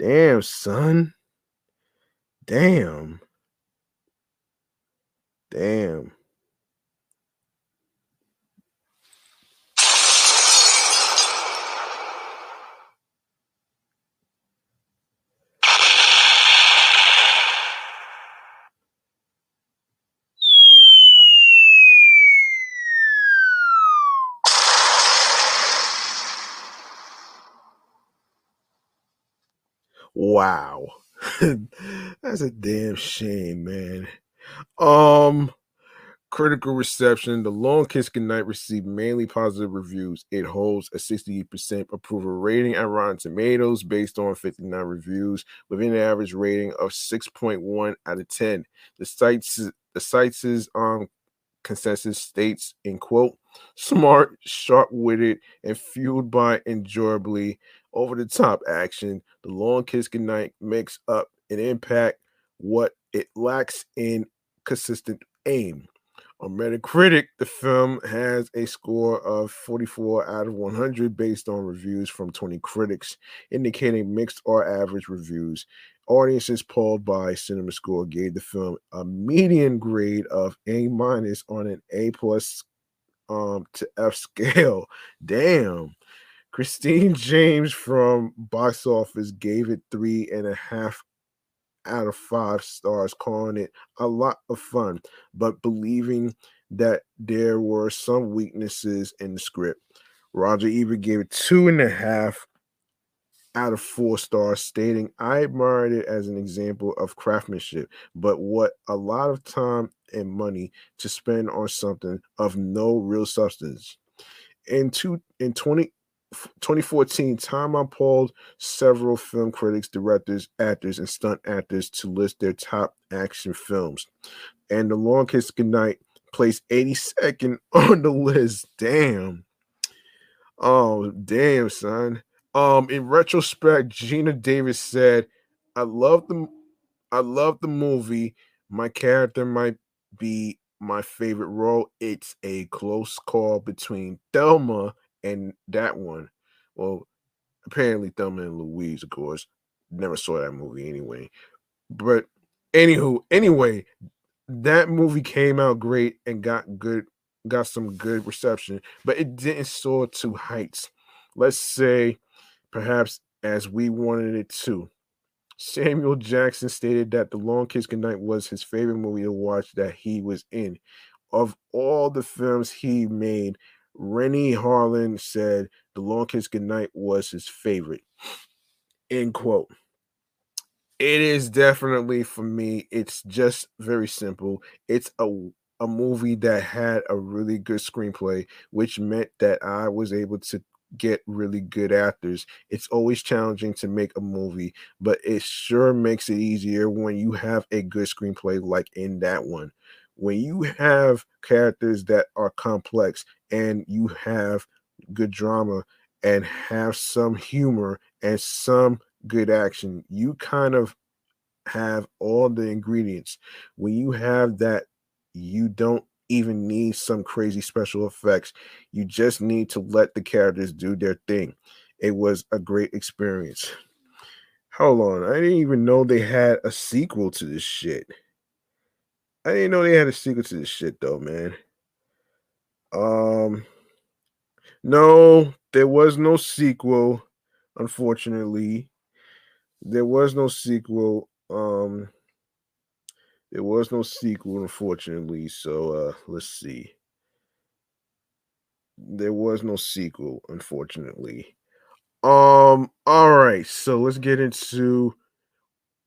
Damn, son. Damn. Damn. Wow. That's a damn shame, man. Um critical reception. The Long Kiss Goodnight received mainly positive reviews. It holds a 68% approval rating at Rotten Tomatoes based on 59 reviews, with an average rating of 6.1 out of 10. The site's the site's um consensus states in quote smart sharp-witted and fueled by enjoyably over-the-top action the long kiss goodnight makes up and impact what it lacks in consistent aim on Metacritic, the film has a score of 44 out of 100 based on reviews from 20 critics, indicating mixed or average reviews. Audiences polled by Cinema Score gave the film a median grade of A minus on an A plus um, to F scale. Damn. Christine James from Box Office gave it three and a half out of five stars, calling it a lot of fun, but believing that there were some weaknesses in the script. Roger Ebert gave it two and a half out of four stars, stating, I admired it as an example of craftsmanship, but what a lot of time and money to spend on something of no real substance. In two in 20 2014, Time Out polled several film critics, directors, actors, and stunt actors to list their top action films. And The Long Kiss Goodnight placed 82nd on the list. Damn. Oh, damn, son. Um, in retrospect, Geena Davis said, I love the I love the movie. My character might be my favorite role. It's a close call between Thelma and that one, well, apparently Thelma and Louise, of course, never saw that movie anyway. But anywho, anyway, that movie came out great and got good, got some good reception, but it didn't soar to heights. Let's say, perhaps as we wanted it to. Samuel Jackson stated that The Long Kiss Goodnight was his favorite movie to watch that he was in. Of all the films he made, Renny Harlin said The Long Kiss Goodnight was his favorite. End quote. It is definitely for me, it's just very simple. It's a a movie that had a really good screenplay, which meant that I was able to get really good actors. It's always challenging to make a movie, but it sure makes it easier when you have a good screenplay like in that one when you have characters that are complex and you have good drama and have some humor and some good action, you kind of have all the ingredients. When you have that, you don't even need some crazy special effects. You just need to let the characters do their thing. It was a great experience. Hold on, I didn't even know they had a sequel to this shit. I didn't know they had a sequel to this shit though, man. Um, no, there was no sequel. Unfortunately, there was no sequel. Um, there was no sequel, unfortunately. So, uh, let's see. There was no sequel, unfortunately. Um, all right, so let's get into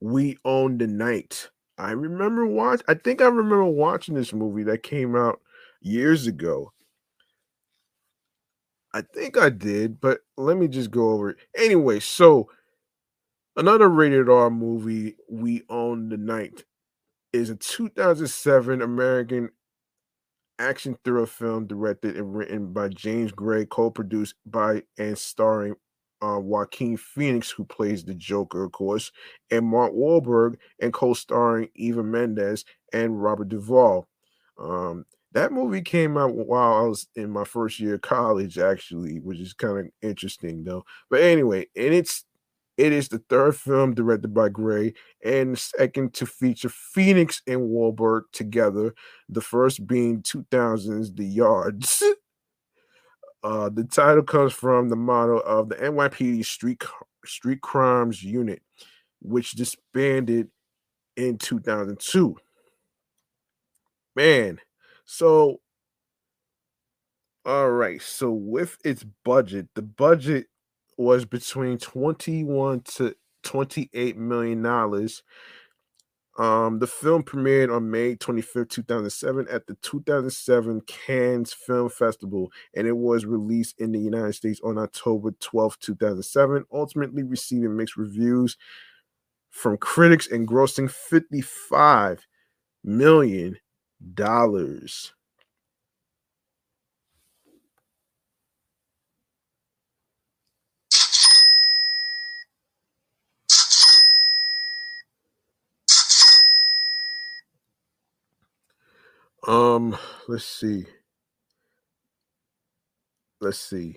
We Own the Night. I remember watch. I think I remember watching this movie that came out years ago. I think I did, but let me just go over it. Anyway, so another rated R movie, We Own the Night, is a 2007 American action thriller film directed and written by James Gray, co-produced by and starring uh, Joaquin Phoenix, who plays the Joker, of course, and Mark Wahlberg, and co-starring Eva Mendes and Robert Duvall. Um, that movie came out while I was in my first year of college, actually, which is kind of interesting, though. But anyway, and it's it is the third film directed by Gray and second to feature Phoenix and Wahlberg together. The first being 2000's The Yards. Uh, the title comes from the motto of the NYPD Street Street Crimes Unit, which disbanded in 2002. Man, so all right, so with its budget, the budget was between 21 to $28 million. Um, the film premiered on May 25th, 2007 at the 2007 Cannes Film Festival, and it was released in the United States on October 12th, 2007, ultimately receiving mixed reviews from critics and grossing 55 million Um, let's see. Let's see.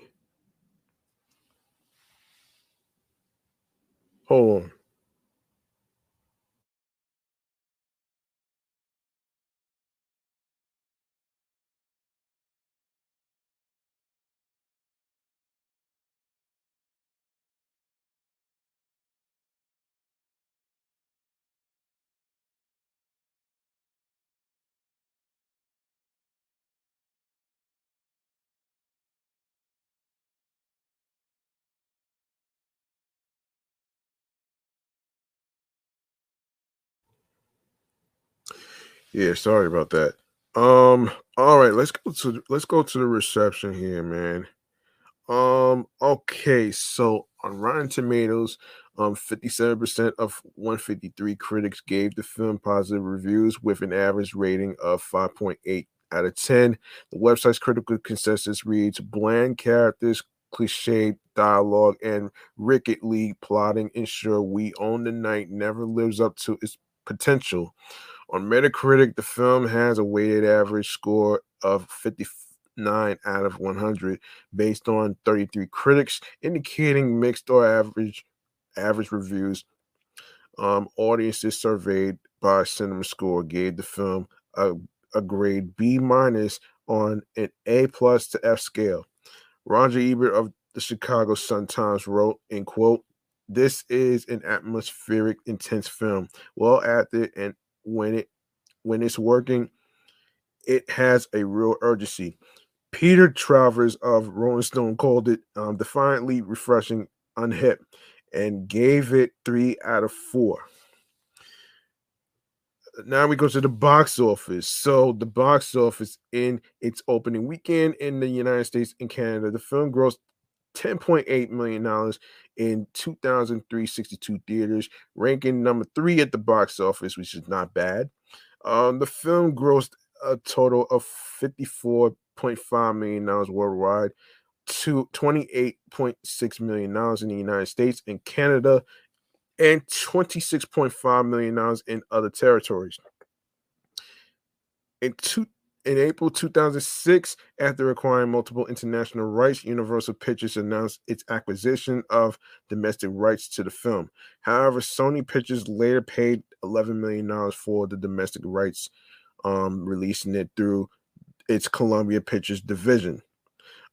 Hold on. Yeah, sorry about that. Um, all right, let's go to let's go to the reception here, man. Um, okay, so on Rotten Tomatoes, um, 57% of 153 critics gave the film positive reviews with an average rating of 5.8 out of 10. The website's critical consensus reads bland characters, cliched dialogue, and rickety plotting ensure We Own the Night never lives up to its potential. On Metacritic, the film has a weighted average score of 59 out of 100 based on 33 critics, indicating mixed or average average reviews. Um, audiences surveyed by Cinema Score gave the film a, a grade B minus on an A plus to F scale. Roger Ebert of the Chicago Sun Times wrote, in quote, this is an atmospheric, intense film, well acted and when it when it's working, it has a real urgency. Peter Travers of Rolling Stone called it um, defiantly refreshing, unhip, and gave it three out of four. Now we go to the box office. So the box office in its opening weekend in the United States and Canada, the film grossed $10.8 million in 2,362 theaters, ranking number three at the box office, which is not bad. Um, the film grossed a total of $54.5 million worldwide, to $28.6 million in the United States and Canada, and $26.5 million in other territories. In two, in April 2006, after acquiring multiple international rights, Universal Pictures announced its acquisition of domestic rights to the film. However, Sony Pictures later paid $11 million for the domestic rights, um, releasing it through its Columbia Pictures division.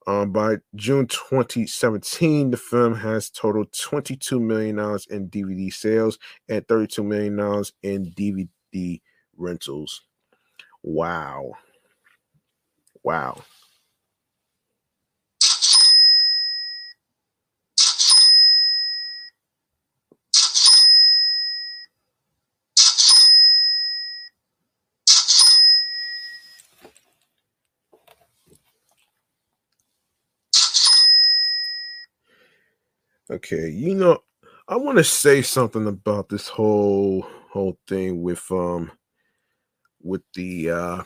Um, by June 2017, the film has totaled $22 million in DVD sales and $32 million in DVD rentals. Wow. Wow. Okay, you know, I want to say something about this whole whole thing with um with the uh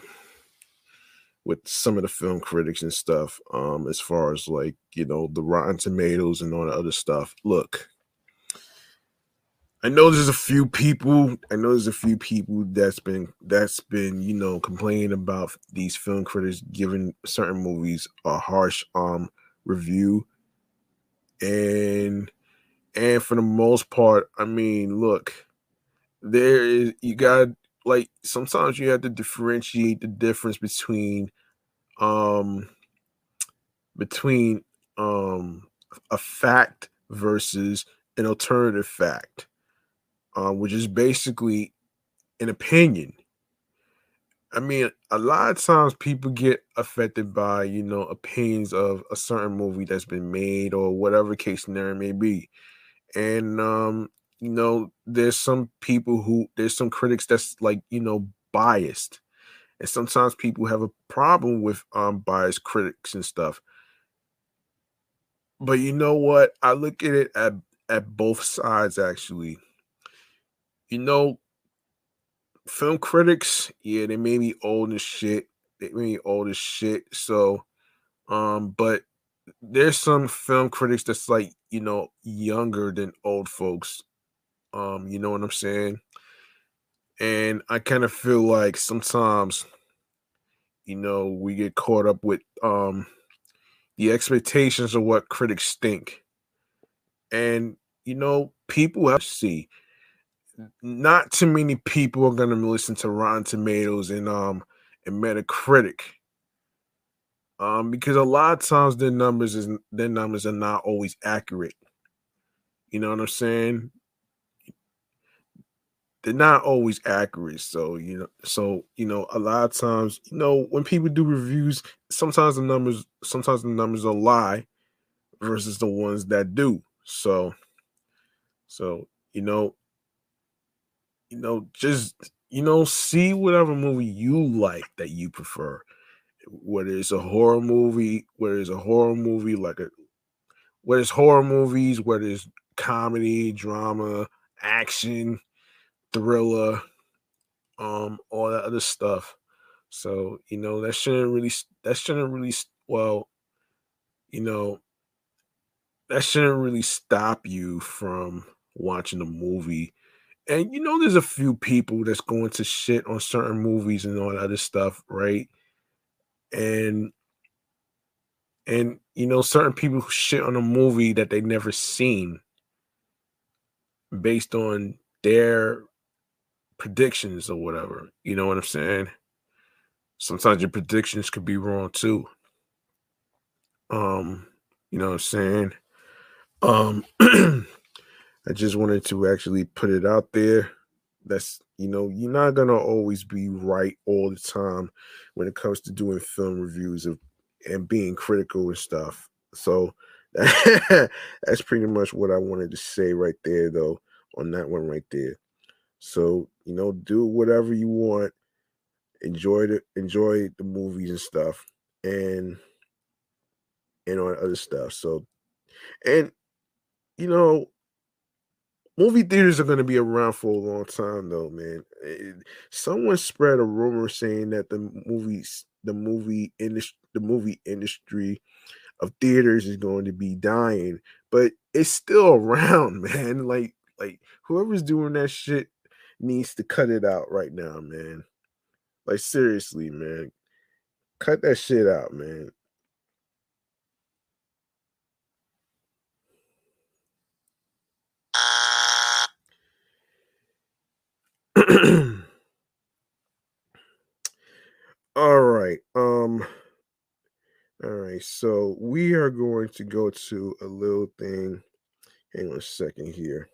with some of the film critics and stuff, um, as far as like, you know, the Rotten Tomatoes and all the other stuff. Look, I know there's a few people, I know there's a few people that's been that's been, you know, complaining about these film critics giving certain movies a harsh um review. And and for the most part, I mean, look, there is you got like sometimes you have to differentiate the difference between um between um a fact versus an alternative fact um which is basically an opinion i mean a lot of times people get affected by you know opinions of a certain movie that's been made or whatever case scenario may be and um you know, there's some people who there's some critics that's like, you know, biased. And sometimes people have a problem with um biased critics and stuff. But you know what? I look at it at at both sides actually. You know, film critics, yeah, they may be old as shit. They may be old as shit. So, um, but there's some film critics that's like, you know, younger than old folks. Um, you know what I'm saying? And I kind of feel like sometimes, you know, we get caught up with um the expectations of what critics think. And you know, people have to see not too many people are gonna listen to Rotten Tomatoes and um and Metacritic. Um, because a lot of times their numbers is their numbers are not always accurate. You know what I'm saying? They're not always accurate. So, you know, so you know, a lot of times, you know, when people do reviews, sometimes the numbers sometimes the numbers are lie versus the ones that do. So so, you know, you know, just you know, see whatever movie you like that you prefer. Whether it's a horror movie, whether it's a horror movie like a whether it's horror movies, whether it's comedy, drama, action, thriller, um, all that other stuff. So, you know, that shouldn't really that shouldn't really well, you know, that shouldn't really stop you from watching a movie and you know there's a few people that's going to shit on certain movies and all that other stuff right and and you know certain people shit on a movie that they never seen based on their predictions or whatever you know what i'm saying sometimes your predictions could be wrong too um you know what i'm saying um I just wanted to actually put it out there. That's you know, you're not gonna always be right all the time when it comes to doing film reviews of and being critical and stuff. So that's pretty much what I wanted to say right there, though, on that one right there. So you know, do whatever you want, enjoy the enjoy the movies and stuff, and and on other stuff. So, and you know, movie theaters are going to be around for a long time though man eh, someone spread a rumor saying that the movies the movie industry the movie industry of theaters is going to be dying but it's still around man like like whoever's doing that shit needs to cut it out right now man like seriously man cut that shit out man all right. Um all right, so we are going to go to a little thing. Hang on a second here.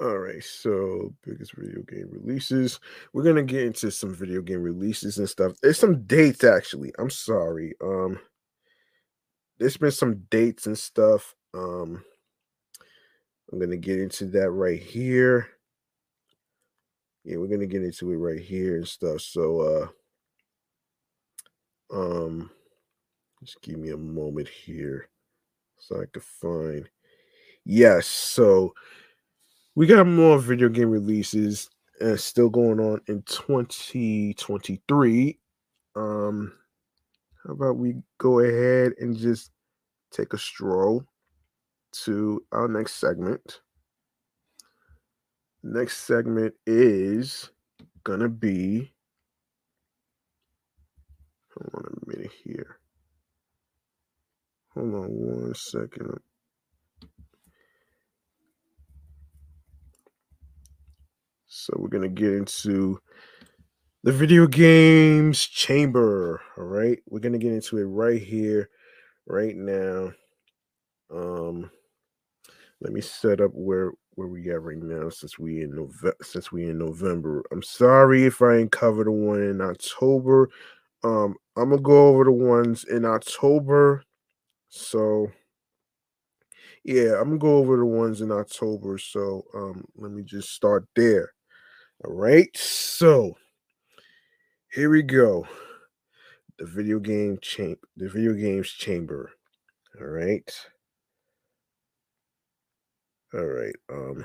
All right, so biggest video game releases. We're gonna get into some video game releases and stuff. There's some dates actually. I'm sorry. Um, there's been some dates and stuff. Um, I'm to get into that right here. Yeah, we're to get into it right here and stuff. So, uh, um, just give me a moment here so I can find. Yes, so we got more video game releases uh, still going on in 2023. Um, how about we go ahead and just take a stroll to our next segment. Next segment is gonna be. Hold on a minute here. Hold on one second. So we're gonna get into the video games chamber. All right, we're gonna get into it right here, right now. Um, let me set up where where we at right now since we in November since we in November. I'm sorry if I ain't covered the one in October. Um, I'm gonna go over the ones in October. So Yeah, I'm gonna go over the ones in October. So um, let me just start there. All right. So here we go. The video game chamber. The video games chamber. All right. All right. Um.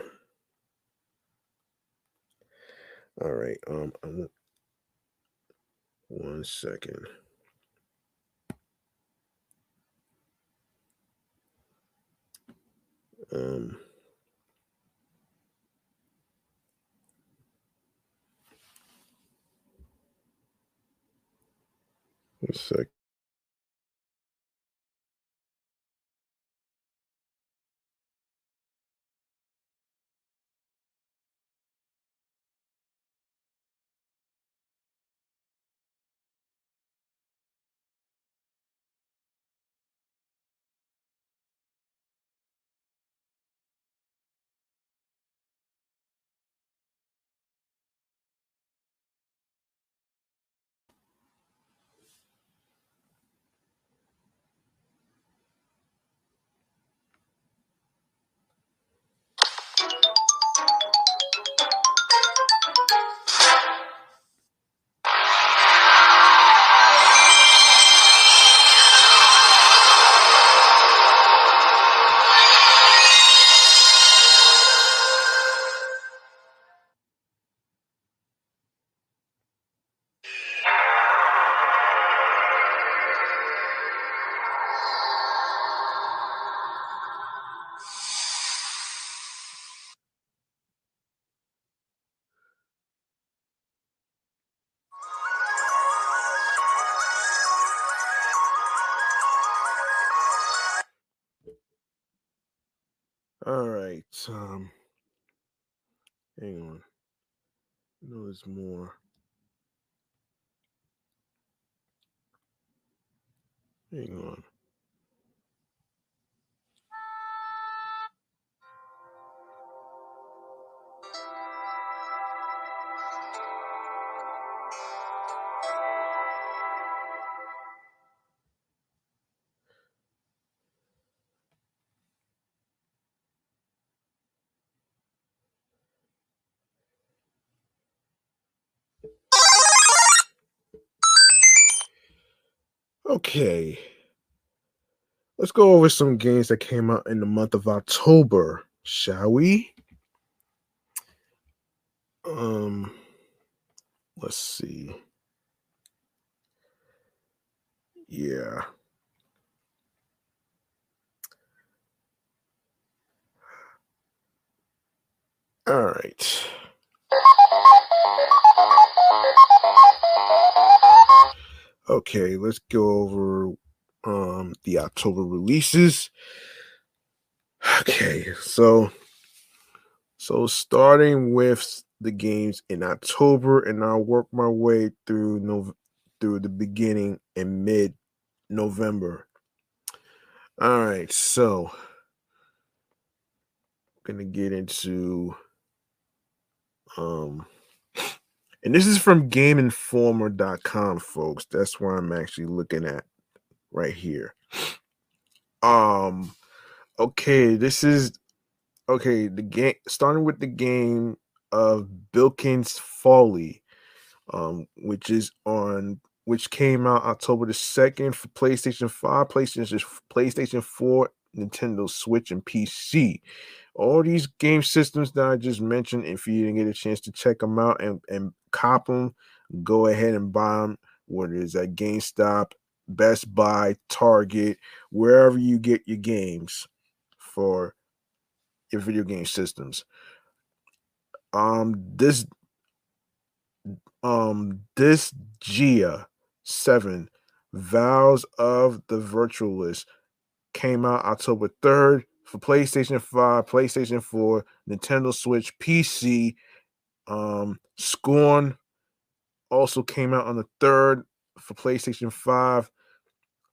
All right. Um. I'm, one second. Um. One sec. Okay. Let's go over some games that came out in the month of October, shall we? Um let's see. Yeah. All right. Okay, let's go October releases. Okay, so so starting with the games in October, and I'll work my way through no through the beginning and mid November. All right, so I'm gonna get into um and this is from gameinformer.com folks that's where i'm actually looking at right here um okay this is okay the game starting with the game of bilkins folly um which is on which came out october the 2nd for playstation 5 playstation playstation 4 nintendo switch and pc all these game systems that I just mentioned, if you didn't get a chance to check them out and, and cop them, go ahead and buy them. Whether it's at GameStop, Best Buy, Target, wherever you get your games for your video game systems. Um, this um this Gia 7 Vows of the Virtualist came out October 3rd for PlayStation 5, PlayStation 4, Nintendo Switch, PC. Um, Scorn also came out on the 3rd for PlayStation 5.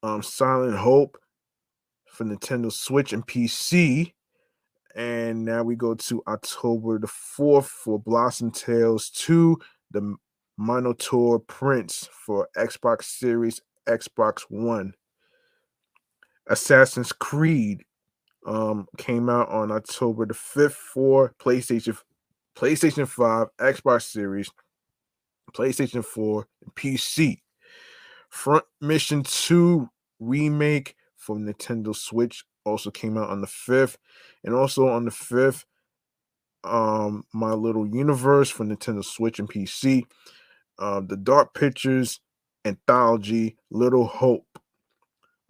Um, Silent Hope for Nintendo Switch and PC. And now we go to October the 4th for Blossom Tales 2, the Minotaur Prince for Xbox Series, Xbox One. Assassin's Creed um, came out on October the 5th for PlayStation, PlayStation 5, Xbox Series, PlayStation 4, and PC. Front Mission 2 remake for Nintendo Switch also came out on the 5th. And also on the 5th, um, My Little Universe for Nintendo Switch and PC. Uh, the Dark Pictures anthology Little Hope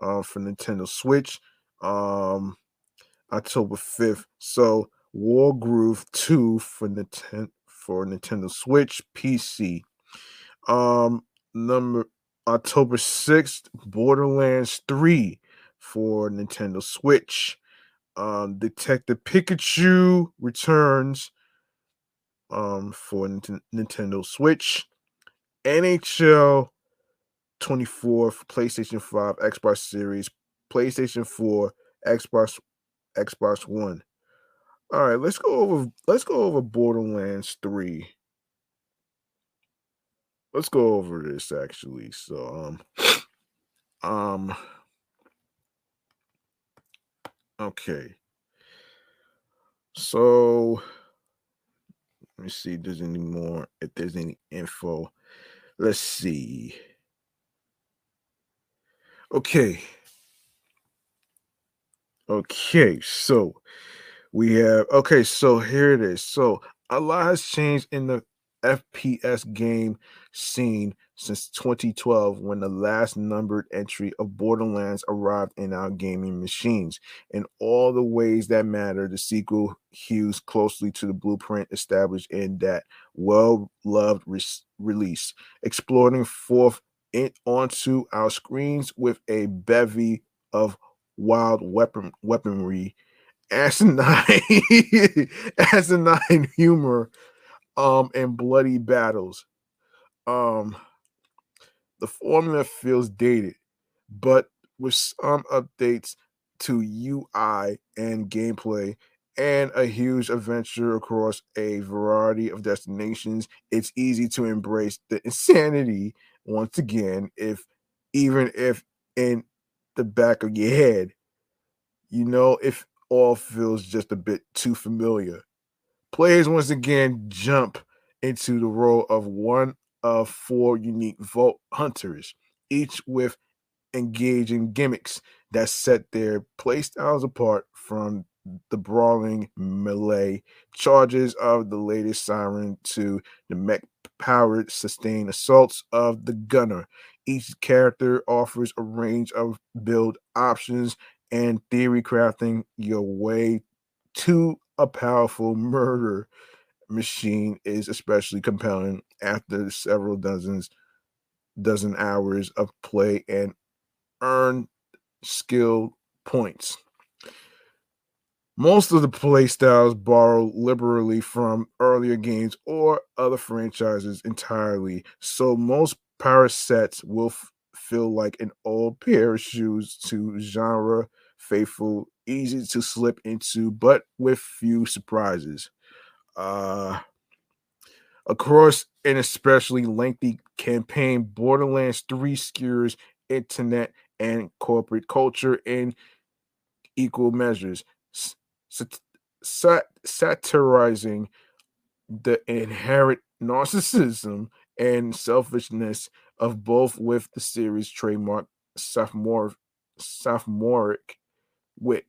uh, for Nintendo Switch. Um, October 5th. So Wargroove 2 for Nintendo for Nintendo Switch, PC. Um number October 6th, Borderlands 3 for Nintendo Switch. Um Detective Pikachu returns um for N- Nintendo Switch. NHL 24 for PlayStation 5, Xbox Series, PlayStation 4, Xbox Xbox One. All right, let's go over let's go over Borderlands 3. Let's go over this actually. So um um okay. So let me see if there's any more if there's any info. Let's see. Okay. Okay, so we have okay, so here it is. So a lot has changed in the FPS game scene since 2012 when the last numbered entry of Borderlands arrived in our gaming machines. In all the ways that matter, the sequel hews closely to the blueprint established in that well loved re- release, exploring forth it onto our screens with a bevy of wild weapon weaponry, asinine, asinine humor, um, and bloody battles. Um, the formula feels dated, but with some updates to UI and gameplay and a huge adventure across a variety of destinations, it's easy to embrace the insanity once again if even if in the back of your head, you know, if all feels just a bit too familiar. Players once again jump into the role of one of four unique vault hunters, each with engaging gimmicks that set their playstyles apart from the brawling melee charges of the latest siren to the mech powered sustained assaults of the gunner. Each character offers a range of build options and theory crafting your way to a powerful murder machine is especially compelling after several dozens dozen hours of play and earned skill points. Most of the playstyles borrow liberally from earlier games or other franchises entirely, so most power sets will f- feel like an old pair of shoes to genre faithful, easy to slip into, but with few surprises. Uh, across an especially lengthy campaign, Borderlands 3 skewers internet and corporate culture in equal measures, sat- satirizing the inherent narcissism and selfishness of both with the series trademark sophomore sophomoric wit.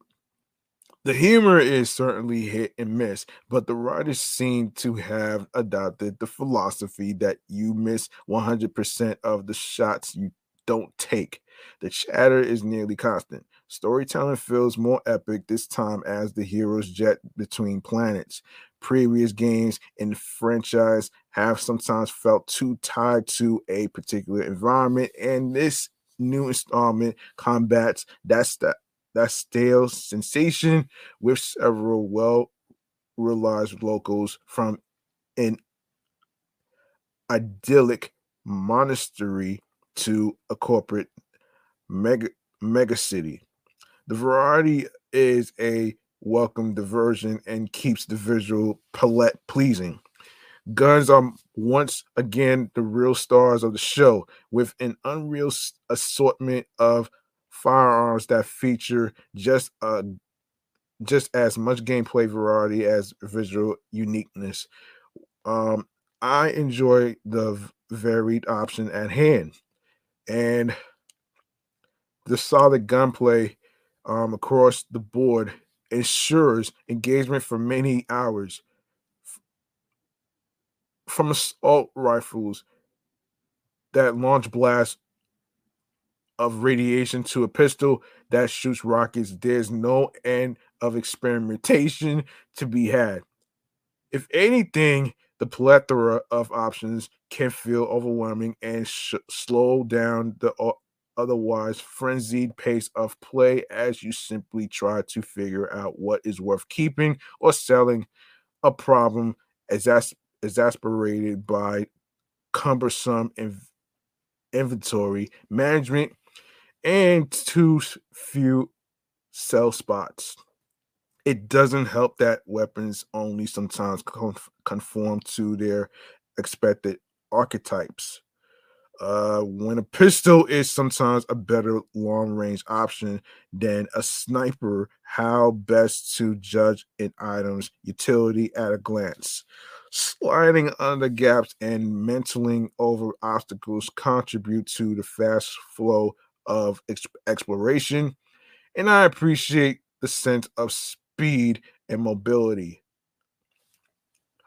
The humor is certainly hit and miss, but the writers seem to have adopted the philosophy that you miss 100% of the shots you don't take. The chatter is nearly constant. Storytelling feels more epic this time as the heroes jet between planets. Previous games in the franchise have sometimes felt too tied to a particular environment, and this new installment combats that that stale sensation with several well realized locals from an idyllic monastery to a corporate mega city. The variety is a welcome diversion and keeps the visual palette pleasing. Guns are once again the real stars of the show with an unreal assortment of firearms that feature just a just as much gameplay variety as visual uniqueness. Um, I enjoy the varied option at hand, and the solid gunplay um, across the board ensures engagement for many hours. From assault rifles that launch blasts of radiation to a pistol that shoots rockets, there's no end of experimentation to be had. If anything, the plethora of options can feel overwhelming and sh- slow down the otherwise frenzied pace of play as you simply try to figure out what is worth keeping or selling a problem exas- exasperated by cumbersome inv- inventory management and too few sell spots. It doesn't help that weapons only sometimes conform to their expected archetypes. Uh, when a pistol is sometimes a better long range option than a sniper, how best to judge an item's utility at a glance. Sliding under gaps and mantling over obstacles contribute to the fast flow of exploration, and I appreciate the sense of speed and mobility.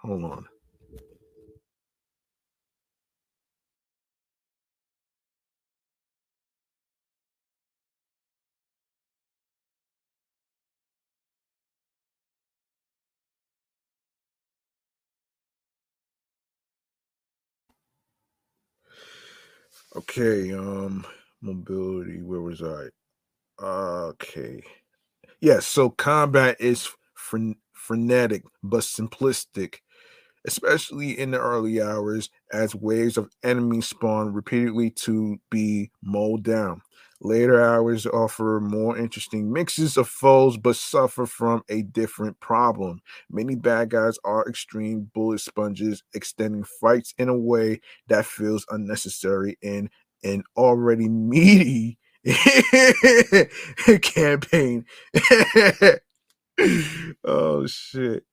Hold on. Okay, um, mobility. Where was I? Okay. Yes, so combat is fren- frenetic but simplistic, especially in the early hours as waves of enemies spawn repeatedly to be mowed down. Later hours offer more interesting mixes of foes, but suffer from a different problem. Many bad guys are extreme bullet sponges, extending fights in a way that feels unnecessary in an already meaty campaign. oh shit.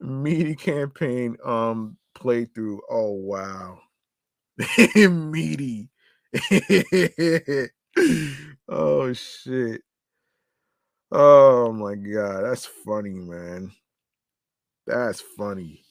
Meaty campaign um playthrough. Oh wow. meaty. oh shit. Oh my god, that's funny, man. That's funny.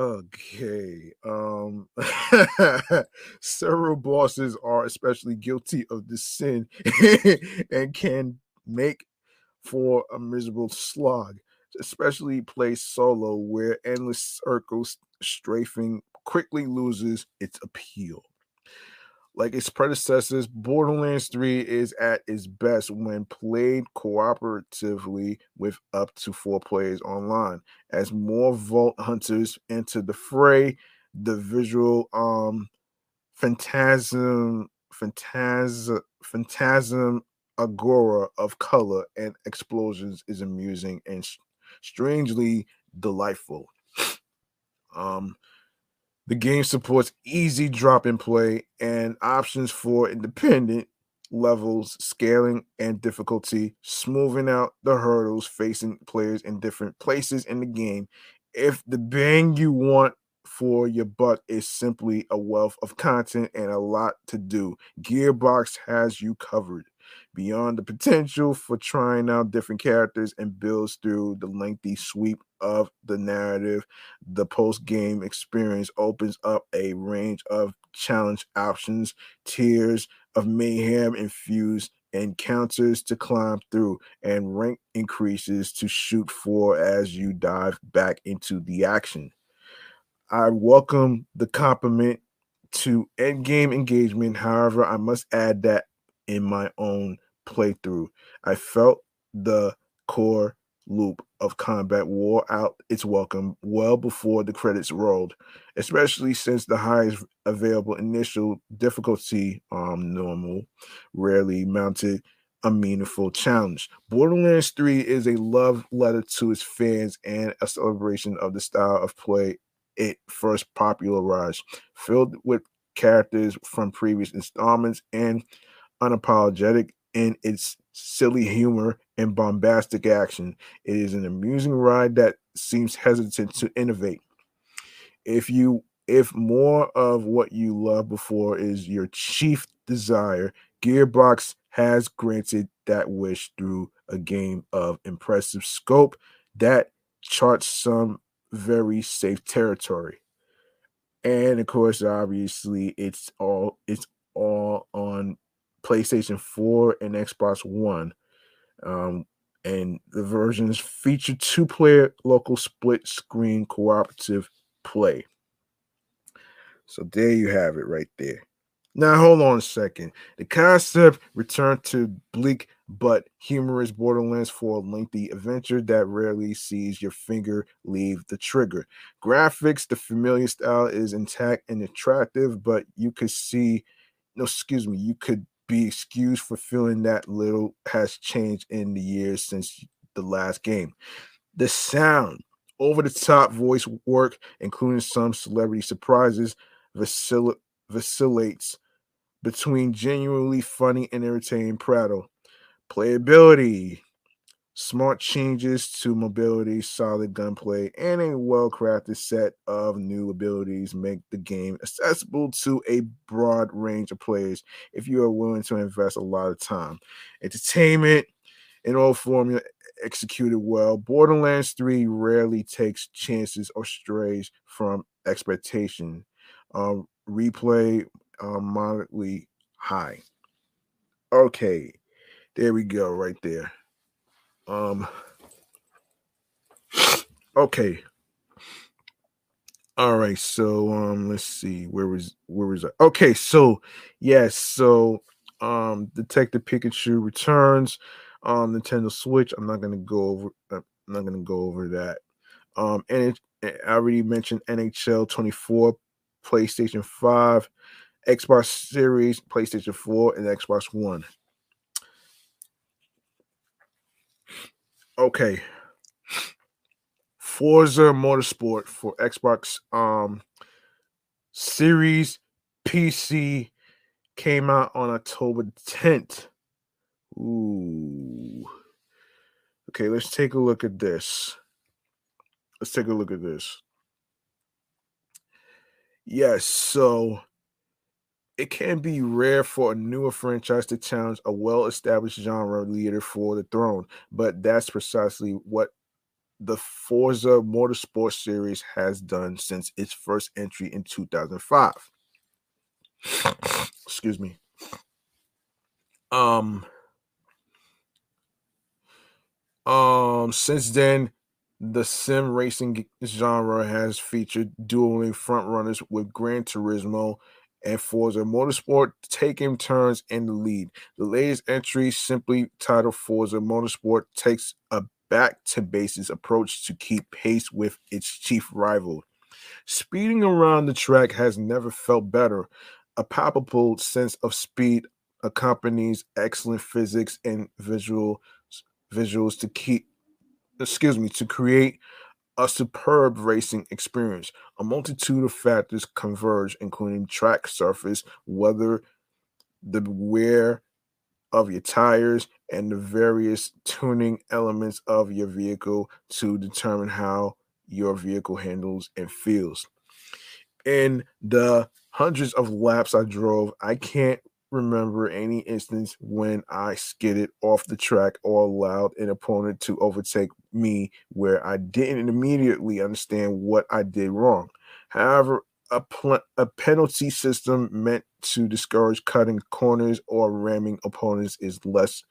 Okay. Um several bosses are especially guilty of this sin and can make for a miserable slog, especially play solo where endless circles strafing quickly loses its appeal. Like its predecessors, Borderlands 3 is at its best when played cooperatively with up to four players online. As more Vault Hunters enter the fray, the visual um phantasm phantasm phantasm agora of color and explosions is amusing and strangely delightful. Um, the game supports easy drop and play and options for independent levels, scaling, and difficulty, smoothing out the hurdles facing players in different places in the game. If the bang you want for your buck is simply a wealth of content and a lot to do, Gearbox has you covered beyond the potential for trying out different characters and builds through the lengthy sweep of the narrative. The post game experience opens up a range of challenge options, tiers of mayhem infused encounters to climb through, and rank increases to shoot for as you dive back into the action. I welcome the complement to end game engagement. However, I must add that in my own playthrough. I felt the core loop of combat wore out its welcome well before the credits rolled, especially since the highest available initial difficulty, um, normal, rarely mounted a meaningful challenge. Borderlands 3 is a love letter to its fans and a celebration of the style of play it first popularized, filled with characters from previous installments and unapologetic in its silly humor and bombastic action. It is an amusing ride that seems hesitant to innovate. If you if more of what you loved before is your chief desire, Gearbox has granted that wish through a game of impressive scope that charts some very safe territory. And of course, obviously, it's all it's all on PlayStation 4 and Xbox One. Um, and the versions feature two player local split screen cooperative play. So there you have it right there. Now, hold on a second. The concept returned to bleak but humorous Borderlands for a lengthy adventure that rarely sees your finger leave the trigger. Graphics, the familiar style is intact and attractive, but you could see, no, excuse me, you could be excused for feeling that little has changed in the years since the last game. The sound, over the top voice work, including some celebrity surprises, vacil- vacillates between genuinely funny and entertaining prattle. Playability, smart changes to mobility, solid gunplay, and a well crafted set of new abilities make the game accessible to a broad range of players if you are willing to invest a lot of time. Entertainment in all formula executed well. Borderlands 3 rarely takes chances or strays from expectation. Um, replay um, moderately high. Okay, there we go, right there. Um, okay. All right, so um, let's see, where was where was I? Okay, so yes, so um, Detective Pikachu returns on Nintendo Switch. I'm not gonna go over. Uh, I'm not gonna go over that. Um, and it, I already mentioned NHL 24, PlayStation 5, Xbox Series, PlayStation 4, and Xbox One. Okay. Forza Motorsport for Xbox um Series PC came out on October 10th. Ooh. Okay, let's take a look at this. Let's take a look at this. Yes, so it can be rare for a newer franchise to challenge a well established genre leader for the throne, but that's precisely what the Forza Motorsport series has done since its first entry in 2005. Excuse me. Um um since then the sim racing genre has featured dueling frontrunners with Gran Turismo and Forza Motorsport taking turns in the lead. The latest entry, simply titled Forza Motorsport, takes a back to bases approach to keep pace with its chief rival. Speeding around the track has never felt better. A palpable sense of speed accompanies excellent physics and visual visuals to keep excuse me to create a superb racing experience. A multitude of factors converge, including track surface, weather, the wear of your tires, and the various tuning elements of your vehicle to determine how your vehicle handles and feels. In the hundreds of laps I drove, I can't remember any instance when I skidded off the track or allowed an opponent to overtake me where I didn't immediately understand what I did wrong. However, a, pl- a penalty system meant to discourage cutting corners or ramming opponents is less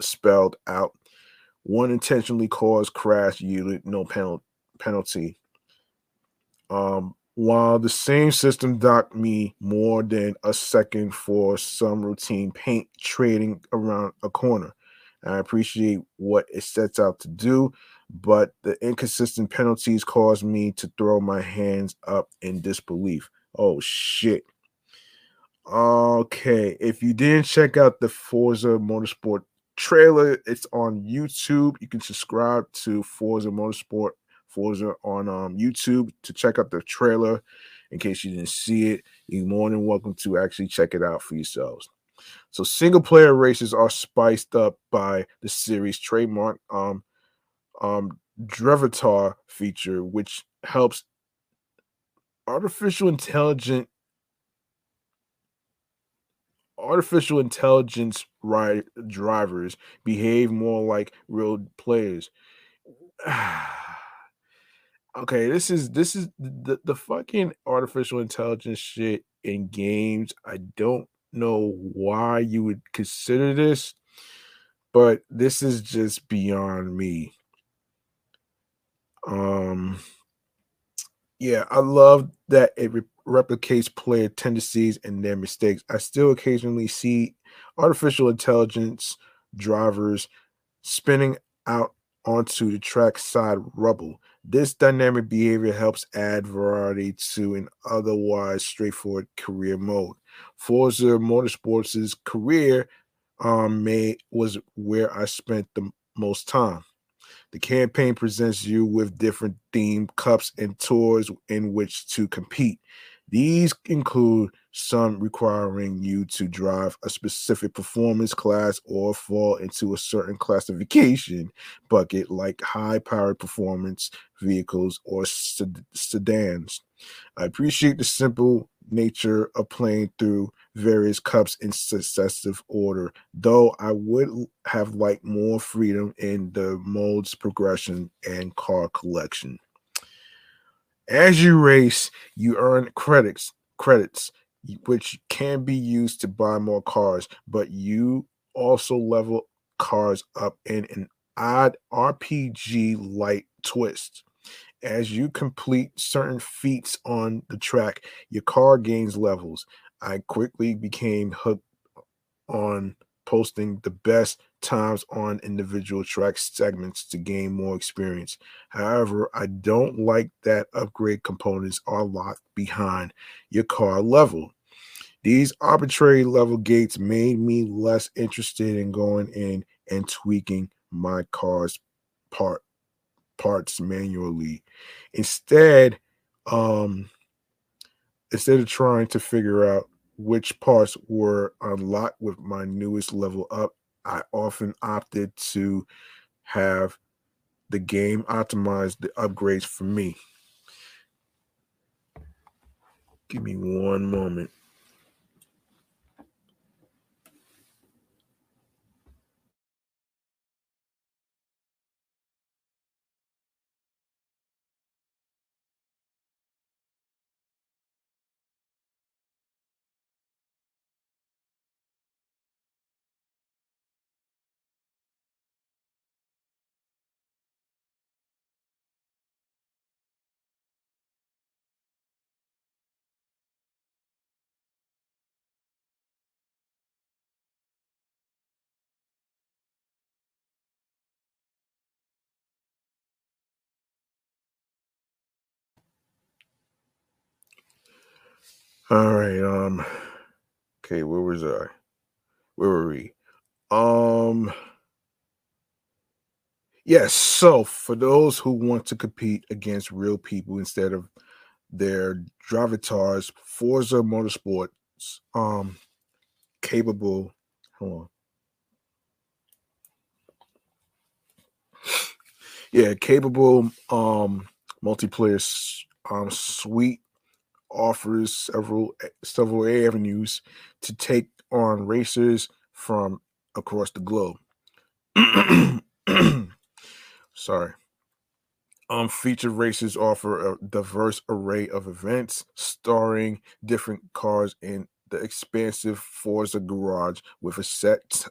spelled out. One intentionally caused crash yielded no penal- penalty. Um, while the same system docked me more than a second for some routine paint trading around a corner. I appreciate what it sets out to do, but the inconsistent penalties caused me to throw my hands up in disbelief. Oh shit. Okay, if you didn't check out the Forza Motorsport trailer, it's on YouTube. You can subscribe to Forza Motorsport Forza on um, YouTube to check out the trailer. In case you didn't see it, you're more than welcome to actually check it out for yourselves. So single player races are spiced up by the series trademark um um Drivatar feature, which helps artificial intelligent artificial intelligence ride drivers behave more like real players. okay, this is this is the, the fucking artificial intelligence shit in games. I don't know why you would consider this, but this is just beyond me. Um yeah, I love that it re- replicates player tendencies and their mistakes. I still occasionally see artificial intelligence drivers spinning out onto the track side rubble. This dynamic behavior helps add variety to an otherwise straightforward career mode. Forza Motorsports' career um, may was where I spent the most time. The campaign presents you with different themed cups and tours in which to compete. These include some requiring you to drive a specific performance class or fall into a certain classification bucket, like high powered performance vehicles or sedans. I appreciate the simple nature of playing through various cups in successive order, though I would have liked more freedom in the mode's progression and car collection. As you race, you earn credits, credits which can be used to buy more cars, but you also level cars up in an odd RPG like twist. As you complete certain feats on the track, your car gains levels. I quickly became hooked on posting the best times on individual track segments to gain more experience. However, I don't like that upgrade components are locked behind your car level. These arbitrary level gates made me less interested in going in and tweaking my car's part parts manually. Instead, um, instead of trying to figure out which parts were unlocked with my newest level up, I often opted to have the game optimize the upgrades for me. Give me one moment. All right. Um. Okay. Where was I? Where were we? Um. Yes. So for those who want to compete against real people instead of their drivatars, Forza Motorsports, um, capable. Hold on. Yeah, capable um multiplayer um suite offers several eh, several avenues to take on racers from across the globe. Sorry. Um, featured races offer a diverse array of events starring different cars in the expansive Forza garage with a set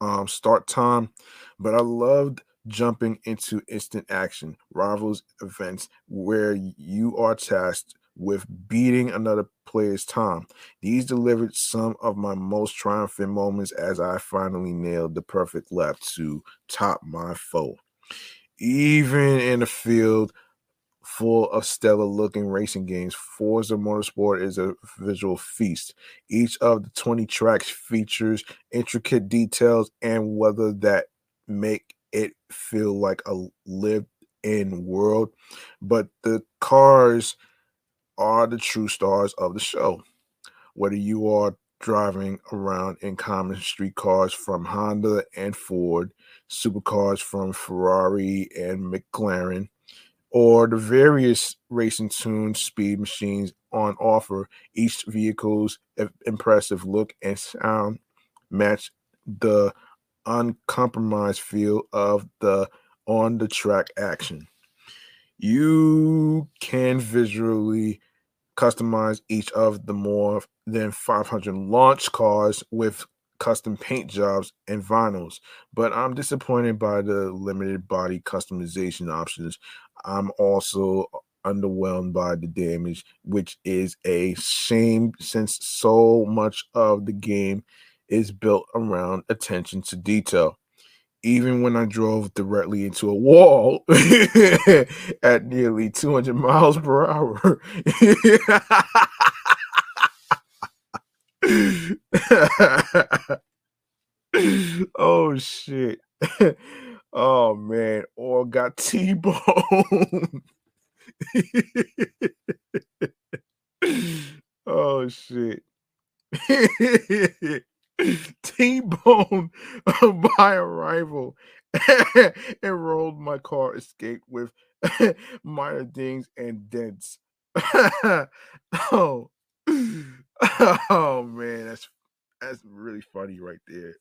um, start time. But I loved jumping into instant action rivals events where you are tasked with beating another player's time. These delivered some of my most triumphant moments as I finally nailed the perfect lap to top my foe. Even in a field full of stellar looking racing games, Forza Motorsport is a visual feast. Each of the 20 tracks features intricate details and whether that make it feel like a lived in world, but the cars are the true stars of the show. Whether you are driving around in common street cars from Honda and Ford, supercars from Ferrari and McLaren, or the various racing tuned speed machines on offer, each vehicle's impressive look and sound match the uncompromised feel of the on the track action. You can visually customize each of the more than 500 launch cars with custom paint jobs and vinyls, but I'm disappointed by the limited body customization options. I'm also underwhelmed by the damage, which is a shame since so much of the game is built around attention to detail. Even when I drove directly into a wall at nearly 200 miles per hour. oh shit. Oh man, or got T-bone. oh shit. T-bone by a rival and rolled my car escaped with minor dings and dents. oh. oh man, that's that's really funny right there.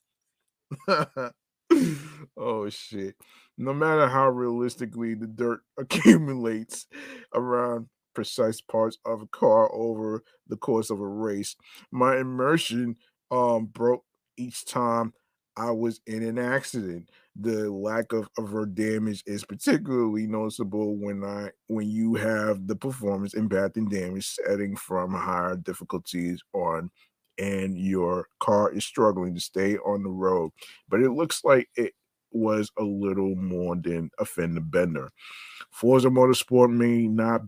oh shit. No matter how realistically the dirt accumulates around precise parts of a car over the course of a race, my immersion um broke each time I was in an accident. The lack of overt damage is particularly noticeable when I when you have the performance impact and damage setting from higher difficulties on and your car is struggling to stay on the road. But it looks like it was a little more than a fender bender. Forza Motorsport may not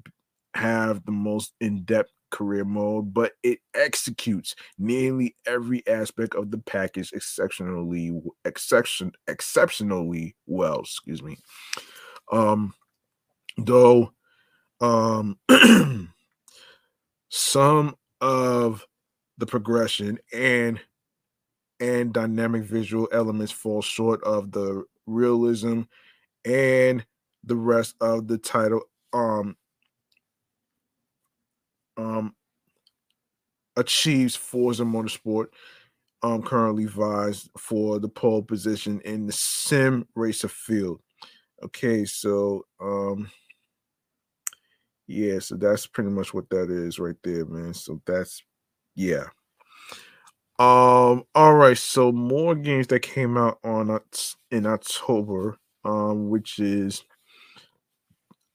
have the most in-depth career mode, but it executes nearly every aspect of the package exceptionally exception exceptionally well. Excuse me. Um, though, um, some of the progression and and dynamic visual elements fall short of the realism and the rest of the title um um, achieves Forza Motorsport. Um, currently vies for the pole position in the sim racer field. Okay, so um, yeah, so that's pretty much what that is right there, man. So that's yeah. Um, all right, so more games that came out on in October, um, which is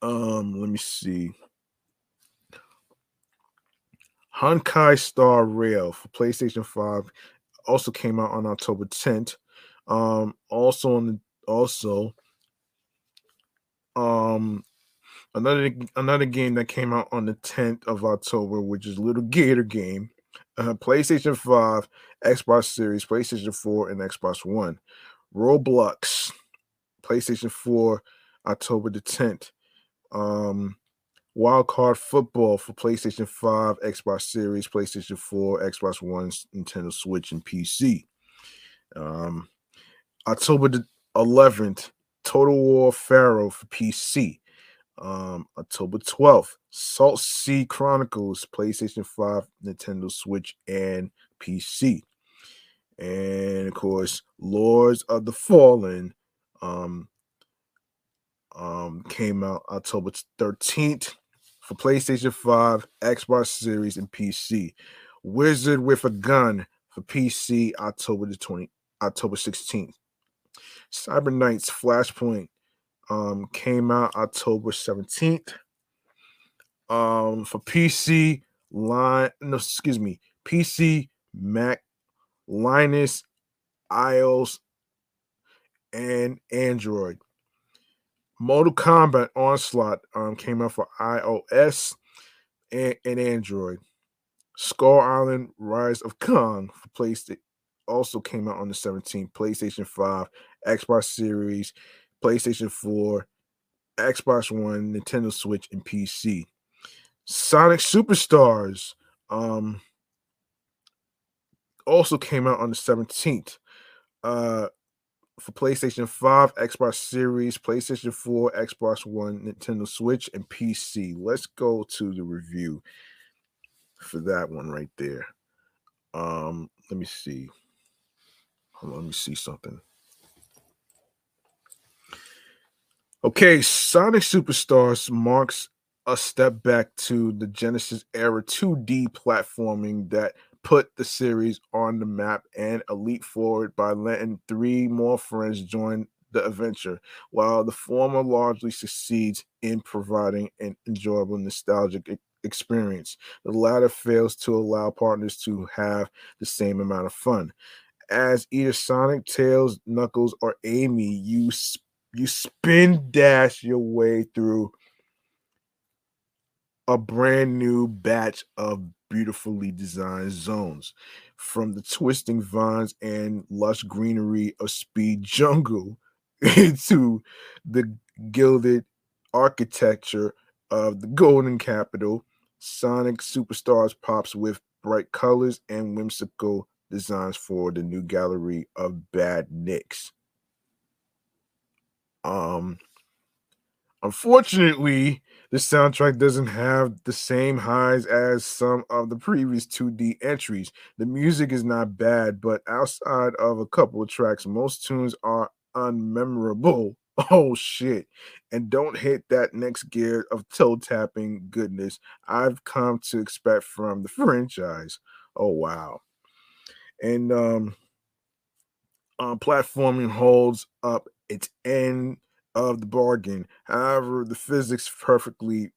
um, let me see. Honkai Star Rail for PlayStation 5 also came out on October 10th. Um, also on the also um another another game that came out on the 10th of October, which is Little Gator game. Uh, PlayStation 5, Xbox Series, PlayStation 4, and Xbox One. Roblox, PlayStation 4, October the 10th. Um, Wild Card Football for PlayStation 5, Xbox Series, PlayStation 4, Xbox One, Nintendo Switch, and PC. Um, October the 11th, Total War Pharaoh for PC. Um, October 12th, Salt Sea Chronicles, PlayStation 5, Nintendo Switch, and PC. And of course, Lords of the Fallen um, um, came out October 13th for PlayStation 5, Xbox Series, and PC. Wizard with a Gun for PC October the 20 October 16th. Cyber Knights Flashpoint um, came out October 17th. Um, for PC, line no, excuse me, PC, Mac, Linux iOS, and Android. Mortal Kombat Onslaught um, came out for iOS and, and Android. Skull Island Rise of Kong for PlayStation also came out on the 17th. PlayStation 5, Xbox Series, PlayStation 4, Xbox One, Nintendo Switch, and PC. Sonic Superstars um, also came out on the 17th. Uh, for PlayStation 5, Xbox Series, PlayStation 4, Xbox One, Nintendo Switch, and PC. Let's go to the review for that one right there. Um, let me see. Hold on, let me see something. Okay, Sonic Superstars marks a step back to the Genesis era 2D platforming that put the series on the map and a leap forward by letting three more friends join the adventure, while the former largely succeeds in providing an enjoyable nostalgic experience. The latter fails to allow partners to have the same amount of fun. As either Sonic, Tails, Knuckles, or Amy, you you spin dash your way through a brand new batch of beautifully designed zones. From the twisting vines and lush greenery of Speed Jungle to the gilded architecture of the Golden Capital, Sonic Superstars pops with bright colors and whimsical designs for the new gallery of Badniks. Um, unfortunately, the soundtrack doesn't have the same highs as some of the previous 2D entries. The music is not bad, but outside of a couple of tracks, most tunes are unmemorable. Oh shit. And don't hit that next gear of toe tapping goodness I've come to expect from the franchise. Oh wow. And um uh, platforming holds up its end of the bargain. However, the physics perfectly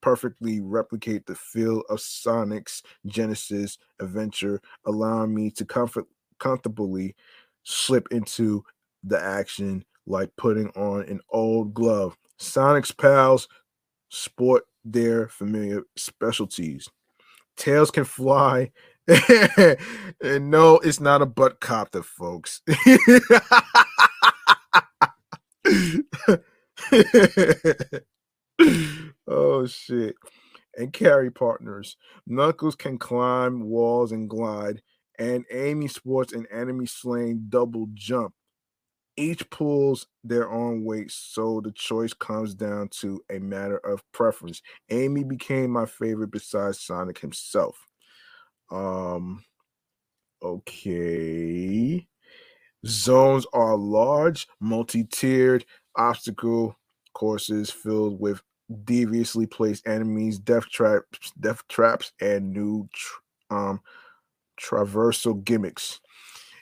perfectly replicate the feel of Sonic's Genesis adventure, allowing me to comfort comfortably slip into the action like putting on an old glove. Sonic's pals sport their familiar specialties. Tails can fly. and no, it's not a butt copter, folks. oh shit. And carry partners. Knuckles can climb walls and glide, and Amy sports an enemy slaying double jump. Each pulls their own weight, so the choice comes down to a matter of preference. Amy became my favorite besides Sonic himself. Um okay. Zones are large, multi tiered obstacle courses filled with deviously placed enemies, death traps, death traps, and new um, traversal gimmicks.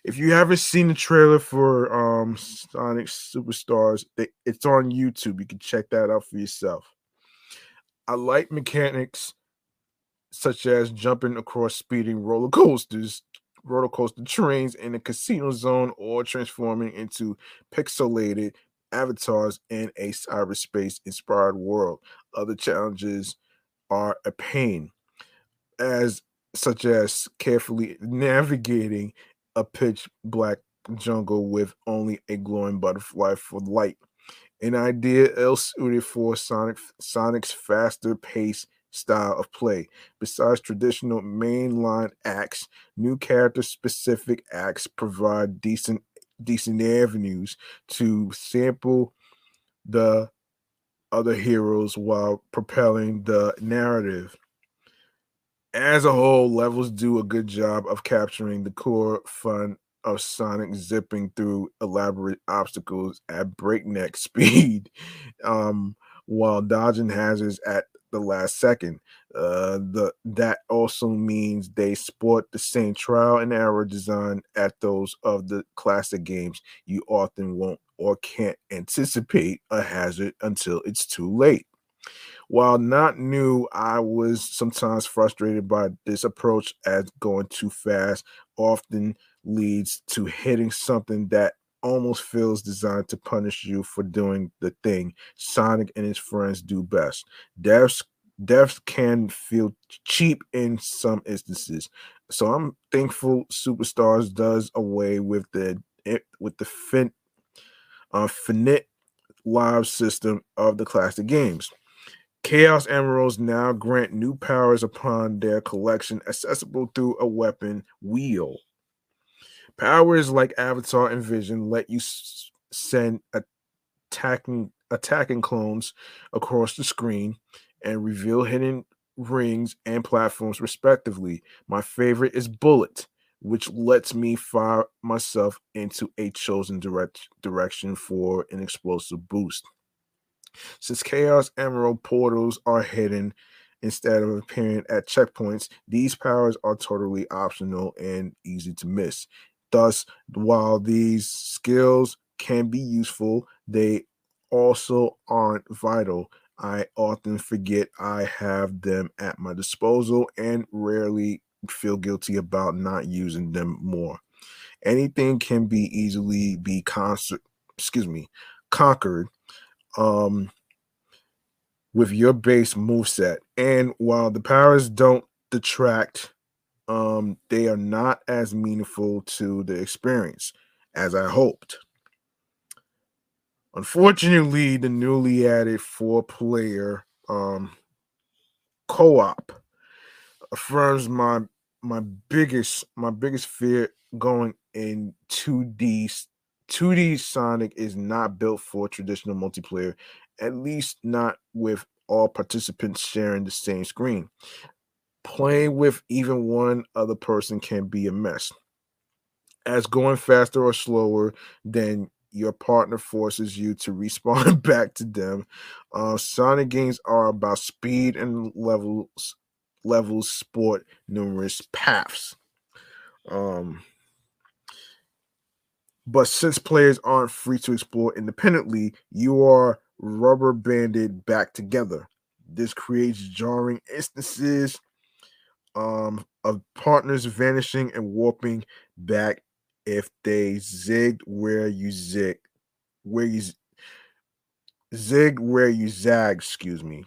If you haven't seen the trailer for um, Sonic Superstars, it's on YouTube. You can check that out for yourself. I like mechanics such as jumping across speeding roller coasters, roller coaster trains in a casino zone or transforming into pixelated avatars in a cyberspace inspired world. Other challenges are a pain, as such as carefully navigating a pitch black jungle with only a glowing butterfly for light. An idea ill suited for Sonic Sonic's faster pace style of play. Besides traditional mainline acts, new character specific acts provide decent decent avenues to sample the other heroes while propelling the narrative. As a whole, levels do a good job of capturing the core fun of Sonic zipping through elaborate obstacles at breakneck speed um, while dodging hazards at the last second. Uh, the that also means they sport the same trial and error design at those of the classic games. You often won't or can't anticipate a hazard until it's too late. While not new, I was sometimes frustrated by this approach as going too fast often leads to hitting something that almost feels designed to punish you for doing the thing Sonic and his friends do best. Deaths deaths can feel cheap in some instances. So I'm thankful Superstars does away with the with the fin uh finite live system of the classic games. Chaos Emeralds now grant new powers upon their collection, accessible through a weapon wheel. Powers like Avatar and Vision let you send attacking attacking clones across the screen and reveal hidden rings and platforms respectively. My favorite is Bullet, which lets me fire myself into a chosen direct direction for an explosive boost. Since Chaos Emerald portals are hidden instead of appearing at checkpoints, these powers are totally optional and easy to miss. Thus, while these skills can be useful, they also aren't vital. I often forget I have them at my disposal and rarely feel guilty about not using them more. Anything can be easily be concert, excuse me, conquered um with your base move set. And while the powers don't detract, um, they are not as meaningful to the experience as I hoped. Unfortunately, the newly added four player um, co op affirms my my biggest my biggest fear going in 2D 2D Sonic is not built for traditional multiplayer, at least not with all participants sharing the same screen. Playing with even one other person can be a mess. As going faster or slower than your partner forces you to respond back to them. Uh, Sonic games are about speed and levels, levels, sport, numerous paths. Um, but since players aren't free to explore independently, you are rubber banded back together. This creates jarring instances um, of partners vanishing and warping back if they zigged where you zig, where you zig where you zag, excuse me,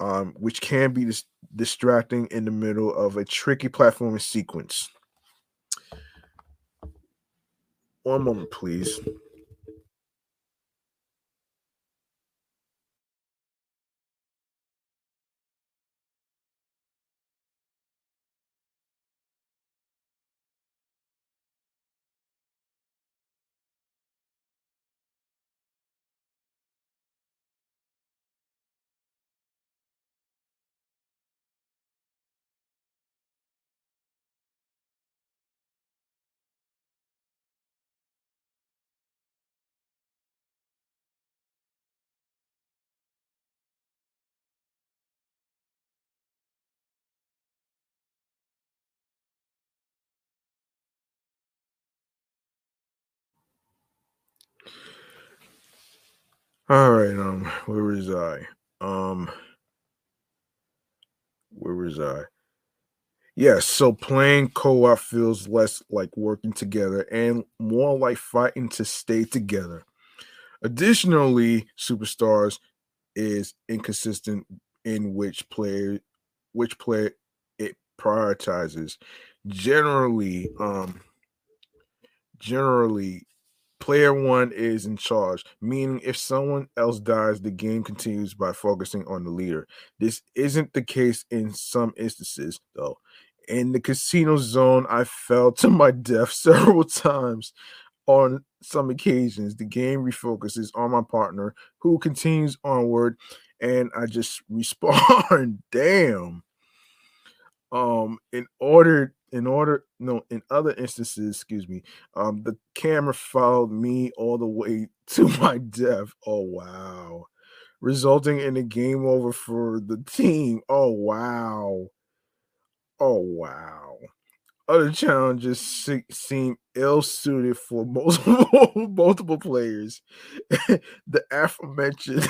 um, which can be dis- distracting in the middle of a tricky platforming sequence. One moment, please. All right, um, where was I? Um, where was I? Yes, so playing co-op feels less like working together and more like fighting to stay together. Additionally, Superstars is inconsistent in which player which player it prioritizes. Generally, um generally player one is in charge, meaning if someone else dies, the game continues by focusing on the leader. This isn't the case in some instances, though. In the casino zone, I fell to my death several times. On some occasions, the game refocuses on my partner who continues onward, and I just respawn. Damn. Um, in order in order no in other instances excuse me um the camera followed me all the way to my death. Oh wow. Resulting in a game over for the team. Oh wow. Oh wow. Other challenges se- seem ill suited for multiple multiple players. The aforementioned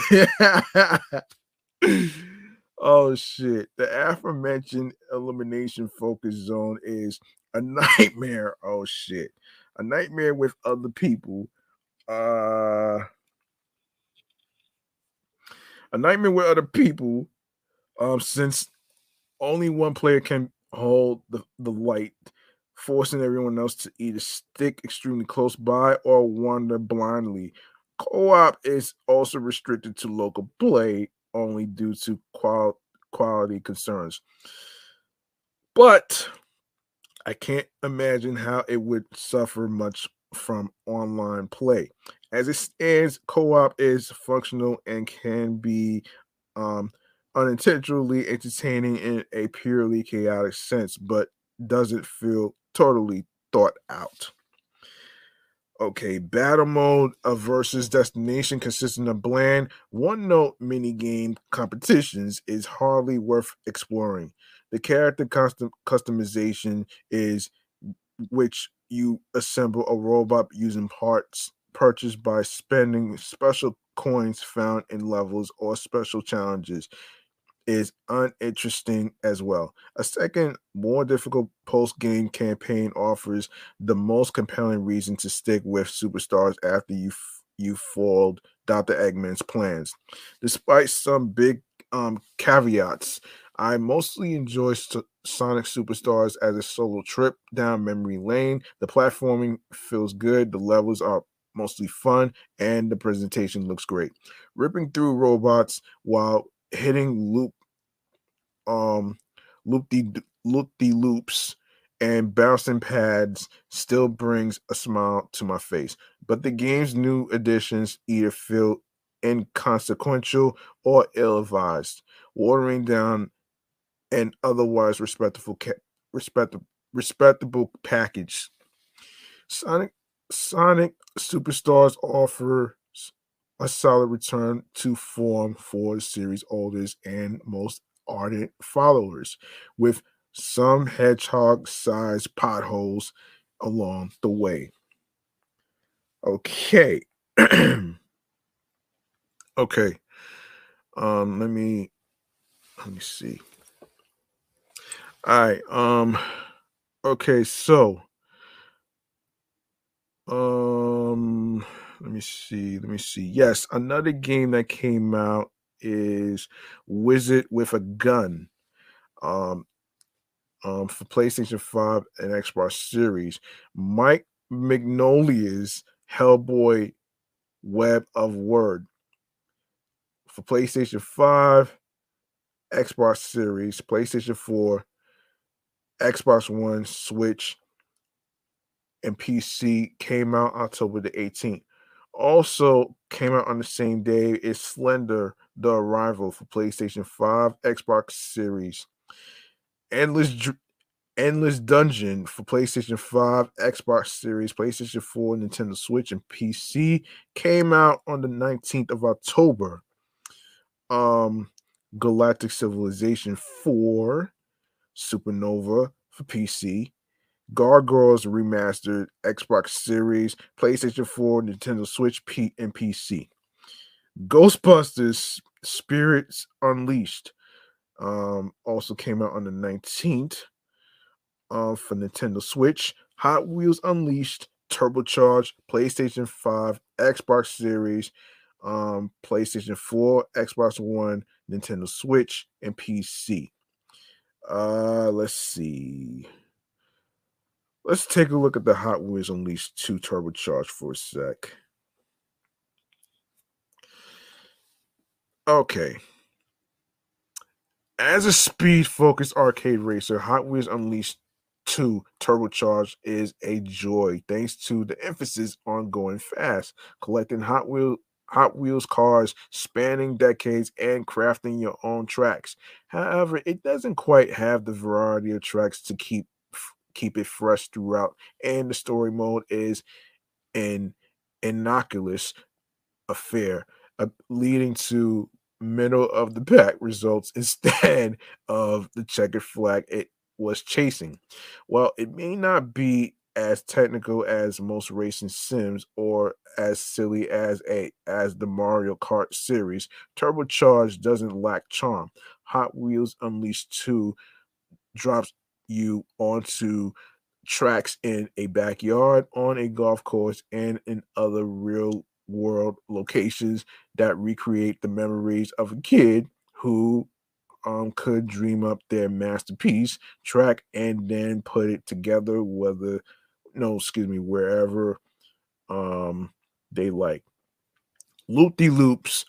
Oh shit. The aforementioned elimination focus zone is a nightmare. Oh shit. A nightmare with other people. Uh a nightmare with other people. Um, since only one player can hold the, the light, forcing everyone else to either stick extremely close by or wander blindly. Co-op is also restricted to local play only due to qual- quality concerns. But I can't imagine how it would suffer much from online play. As it stands, co-op is functional and can be um, unintentionally entertaining in a purely chaotic sense, but doesn't feel totally thought out. Okay, battle mode of versus destination consisting of bland one note mini game competitions is hardly worth exploring. The character custom customization is which you assemble a robot using parts purchased by spending special coins found in levels or special challenges is uninteresting as well. A second, more difficult post game campaign offers the most compelling reason to stick with superstars after you f- you foiled Dr. Eggman's plans. Despite some big um, caveats, I mostly enjoy Sonic Superstars as a solo trip down memory lane. The platforming feels good, the levels are mostly fun, and the presentation looks great. Ripping through robots while hitting loop um loop the loop the loops and bouncing pads still brings a smile to my face. But the game's new additions either feel inconsequential or ill-advised, watering down an otherwise respectable respectable respectable package. Sonic Sonic Superstars offers a solid return to form for the series oldest and most ardent followers, with some hedgehog sized potholes along the way. Okay. okay. Um, let me let me see. All right. Um, okay, so um let me see, let me see. Yes, another game that came out is Wizard with a Gun. Um, um, for PlayStation 5 and Xbox Series. Mike Mignola's Hellboy Web of Word. For PlayStation 5, Xbox Series, PlayStation 4, Xbox One, Switch, and PC came out October the 18th. Also came out on the same day is Slender The Arrival for PlayStation 5, Xbox Series. Endless Dr- Endless Dungeon for PlayStation 5, Xbox Series, PlayStation 4, Nintendo Switch, and PC came out on the 19th of October. Um Galactic Civilization 4, Supernova for PC, Gargoyles Remastered, Xbox Series, PlayStation 4, Nintendo Switch, P- and PC. Ghostbusters Spirits Unleashed um, also came out on the 19th uh, for Nintendo Switch. Hot Wheels Unleashed, Turbocharged, PlayStation 5, Xbox Series, um, PlayStation 4, Xbox One, Nintendo Switch, and PC. Uh, let's see. Let's take a look at the Hot Wheels Unleashed 2 Turbocharged for a sec. Okay. As a speed focused arcade racer, Hot Wheels Unleashed 2 Turbocharged is a joy thanks to the emphasis on going fast, collecting Hot Hot Wheels cars spanning decades and crafting your own tracks. However, it doesn't quite have the variety of tracks to keep keep it fresh throughout, and the story mode is an innocuous affair, uh, leading to middle of the pack results instead of the checkered flag it was chasing. While it may not be as technical as most racing sims or as silly as a as the Mario Kart series, Turbocharged doesn't lack charm. Hot Wheels Unleashed 2 drops you onto tracks in a backyard, on a golf course, and in other real world locations that recreate the memories of a kid who um, could dream up their masterpiece track and then put it together, whether no, excuse me, wherever um, they like. loop de loops,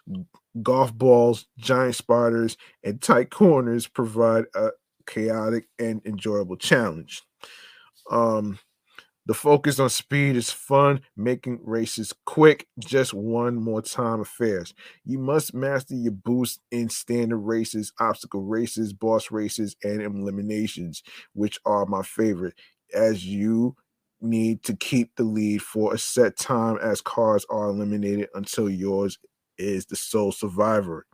golf balls, giant spiders, and tight corners provide a chaotic and enjoyable challenge. Um, the focus on speed is fun, making races quick, just one more time affairs. You must master your boost in standard races, obstacle races, boss races, and eliminations, which are my favorite, as you need to keep the lead for a set time as cars are eliminated until yours is the sole survivor.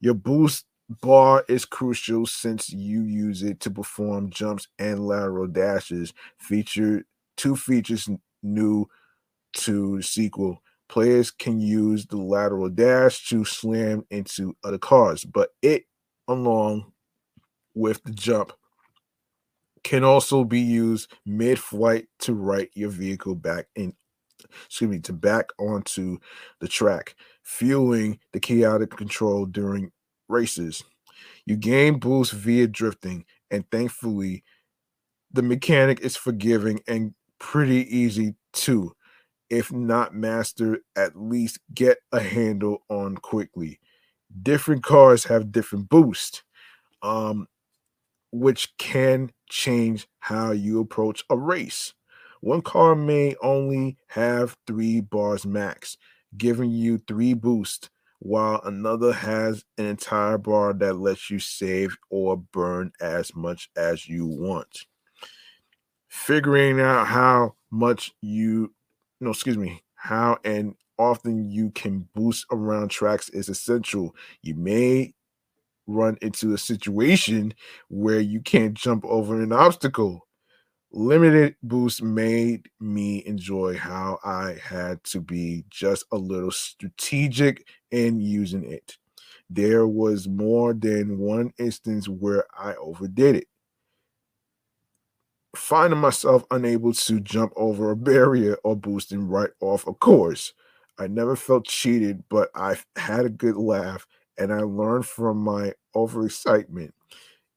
Your boost bar is crucial since you use it to perform jumps and lateral dashes Feature two features new to the sequel. Players can use the lateral dash to slam into other cars, but it, along with the jump, can also be used mid-flight to right your vehicle back in excuse me to back onto the track fueling the chaotic control during races you gain boost via drifting and thankfully the mechanic is forgiving and pretty easy too. If not mastered, at least get a handle on quickly. Different cars have different boost, um, which can change how you approach a race. One car may only have three bars max, giving you three boost, while another has an entire bar that lets you save or burn as much as you want. Figuring out how much you no excuse me how and often you can boost around tracks is essential. You may run into a situation where you can't jump over an obstacle limited boost made me enjoy how i had to be just a little strategic in using it there was more than one instance where i overdid it finding myself unable to jump over a barrier or boosting right off a course. I never felt cheated, but I had a good laugh and I learned from my overexcitement.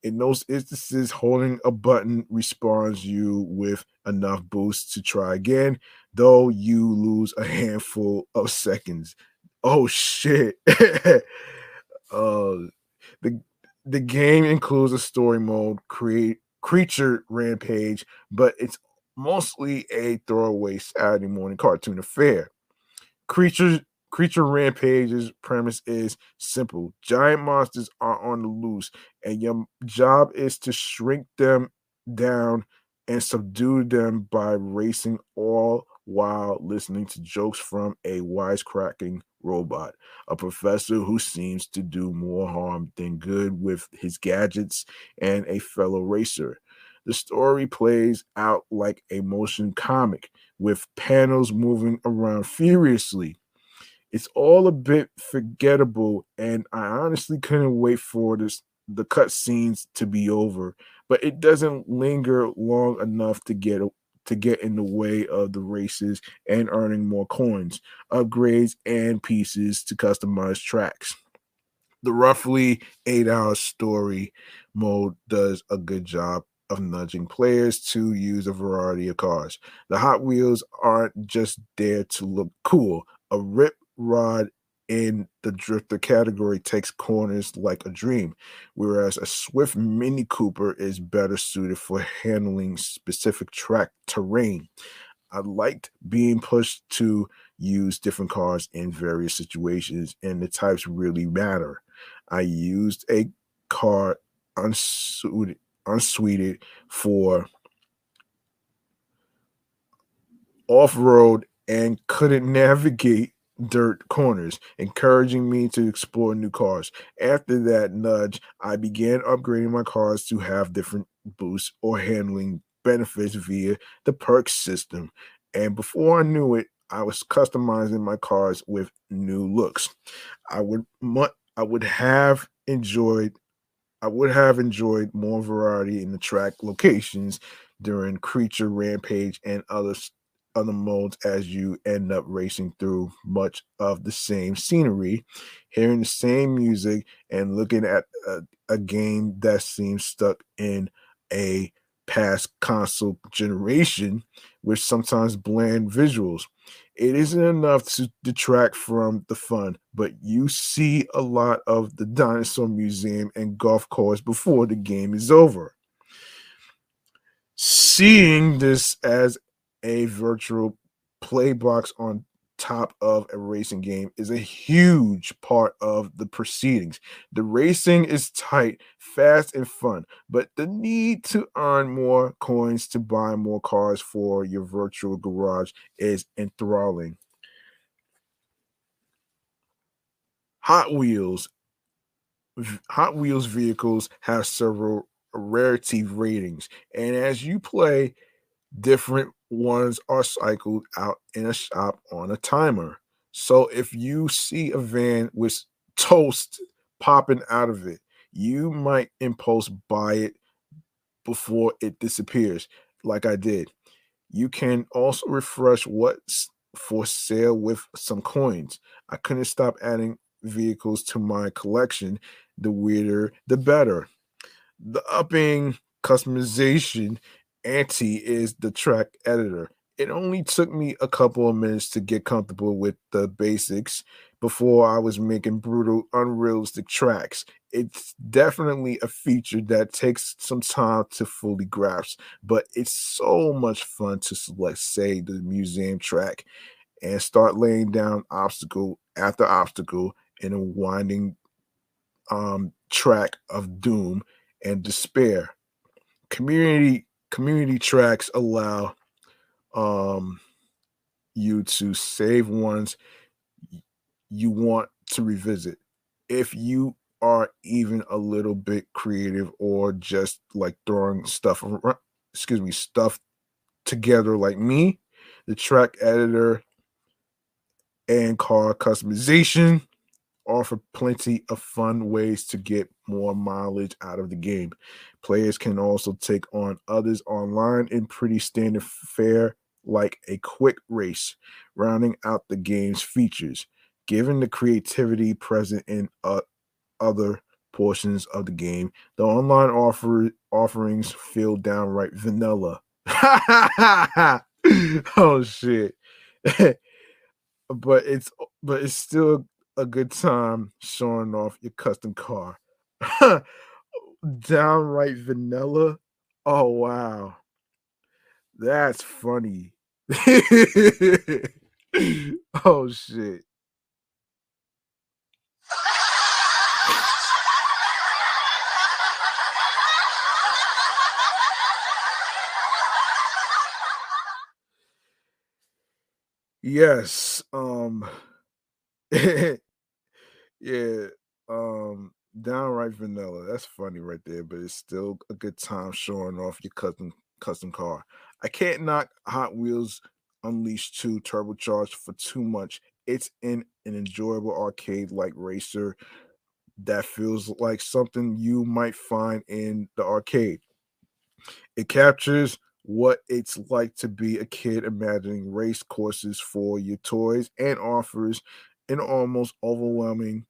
In those instances, holding a button responds you with enough boost to try again, though you lose a handful of seconds. Oh shit. uh, the the game includes a story mode, create creature rampage, but it's mostly a throwaway Saturday morning cartoon affair. Creature Creature Rampage's premise is simple. Giant monsters are on the loose, and your job is to shrink them down and subdue them by racing all while listening to jokes from a wisecracking robot, a professor who seems to do more harm than good with his gadgets, and a fellow racer. The story plays out like a motion comic with panels moving around furiously. It's all a bit forgettable, and I honestly couldn't wait for this the cut scenes to be over, but it doesn't linger long enough to get to get in the way of the races and earning more coins, upgrades, and pieces to customize tracks. The roughly eight hour story mode does a good job of nudging players to use a variety of cars. The Hot Wheels aren't just there to look cool. A rip rod in the drifter category takes corners like a dream, whereas a Swift Mini Cooper is better suited for handling specific track terrain. I liked being pushed to use different cars in various situations, and the types really matter. I used a car unsuited, unsuited for off road and couldn't navigate dirt corners, encouraging me to explore new cars. After that nudge, I began upgrading my cars to have different boosts or handling benefits via the perks system. And before I knew it, I was customizing my cars with new looks. I would I would have enjoyed I would have enjoyed more variety in the track locations during Creature Rampage and other other modes as you end up racing through much of the same scenery, hearing the same music, and looking at a, a game that seems stuck in a past console generation with sometimes bland visuals. It isn't enough to detract from the fun, but you see a lot of the dinosaur museum and golf course before the game is over. Seeing this as a virtual play box on top of a racing game is a huge part of the proceedings. The racing is tight, fast, and fun, but the need to earn more coins to buy more cars for your virtual garage is enthralling. Hot Wheels Hot Wheels vehicles have several rarity ratings, and as you play, different ones are cycled out in a shop on a timer. So if you see a van with toast popping out of it, you might impulse buy it before it disappears, like I did. You can also refresh what's for sale with some coins. I couldn't stop adding vehicles to my collection. The weirder, the better. The upping customization ante is the track editor. It only took me a couple of minutes to get comfortable with the basics before I was making brutal, unrealistic tracks. It's definitely a feature that takes some time to fully grasp, but it's so much fun to select, say, the museum track and start laying down obstacle after obstacle in a winding um, track of doom and despair. Community community tracks allow um, you to save ones you want to revisit. If you are even a little bit creative or just like throwing stuff, excuse me, stuff together like me, the track editor and car customization offer plenty of fun ways to get more mileage out of the game. Players can also take on others online in pretty standard fare, like a quick race, rounding out the game's features. Given the creativity present in uh, other portions of the game, the online offer offerings feel downright vanilla. oh shit. but it's but it's still a good time showing off your custom car. Downright vanilla. Oh wow. That's funny. oh shit. Yes, um Yeah, um, downright vanilla. That's funny right there, but it's still a good time showing off your custom custom car. I can't knock Hot Wheels Unleashed 2 turbocharged for too much. It's in an enjoyable arcade like racer that feels like something you might find in the arcade. It captures what it's like to be a kid imagining race courses for your toys and offers an almost overwhelming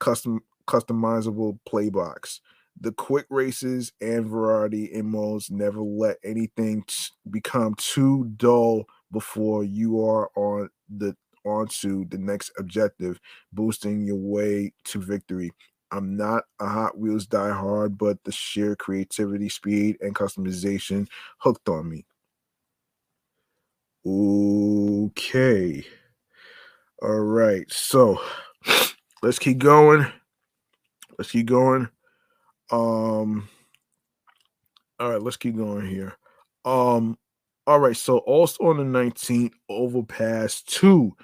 custom customizable playbox. The quick races and variety in modes never let anything t- become too dull before you are on the onto the next objective, boosting your way to victory. I'm not a Hot Wheels diehard, but the sheer creativity, speed, and customization hooked on me. Okay. All right. So let's keep going. Let's keep going. Um all right, let's keep going here. Um all right, so also on the 19th, Overpass 2.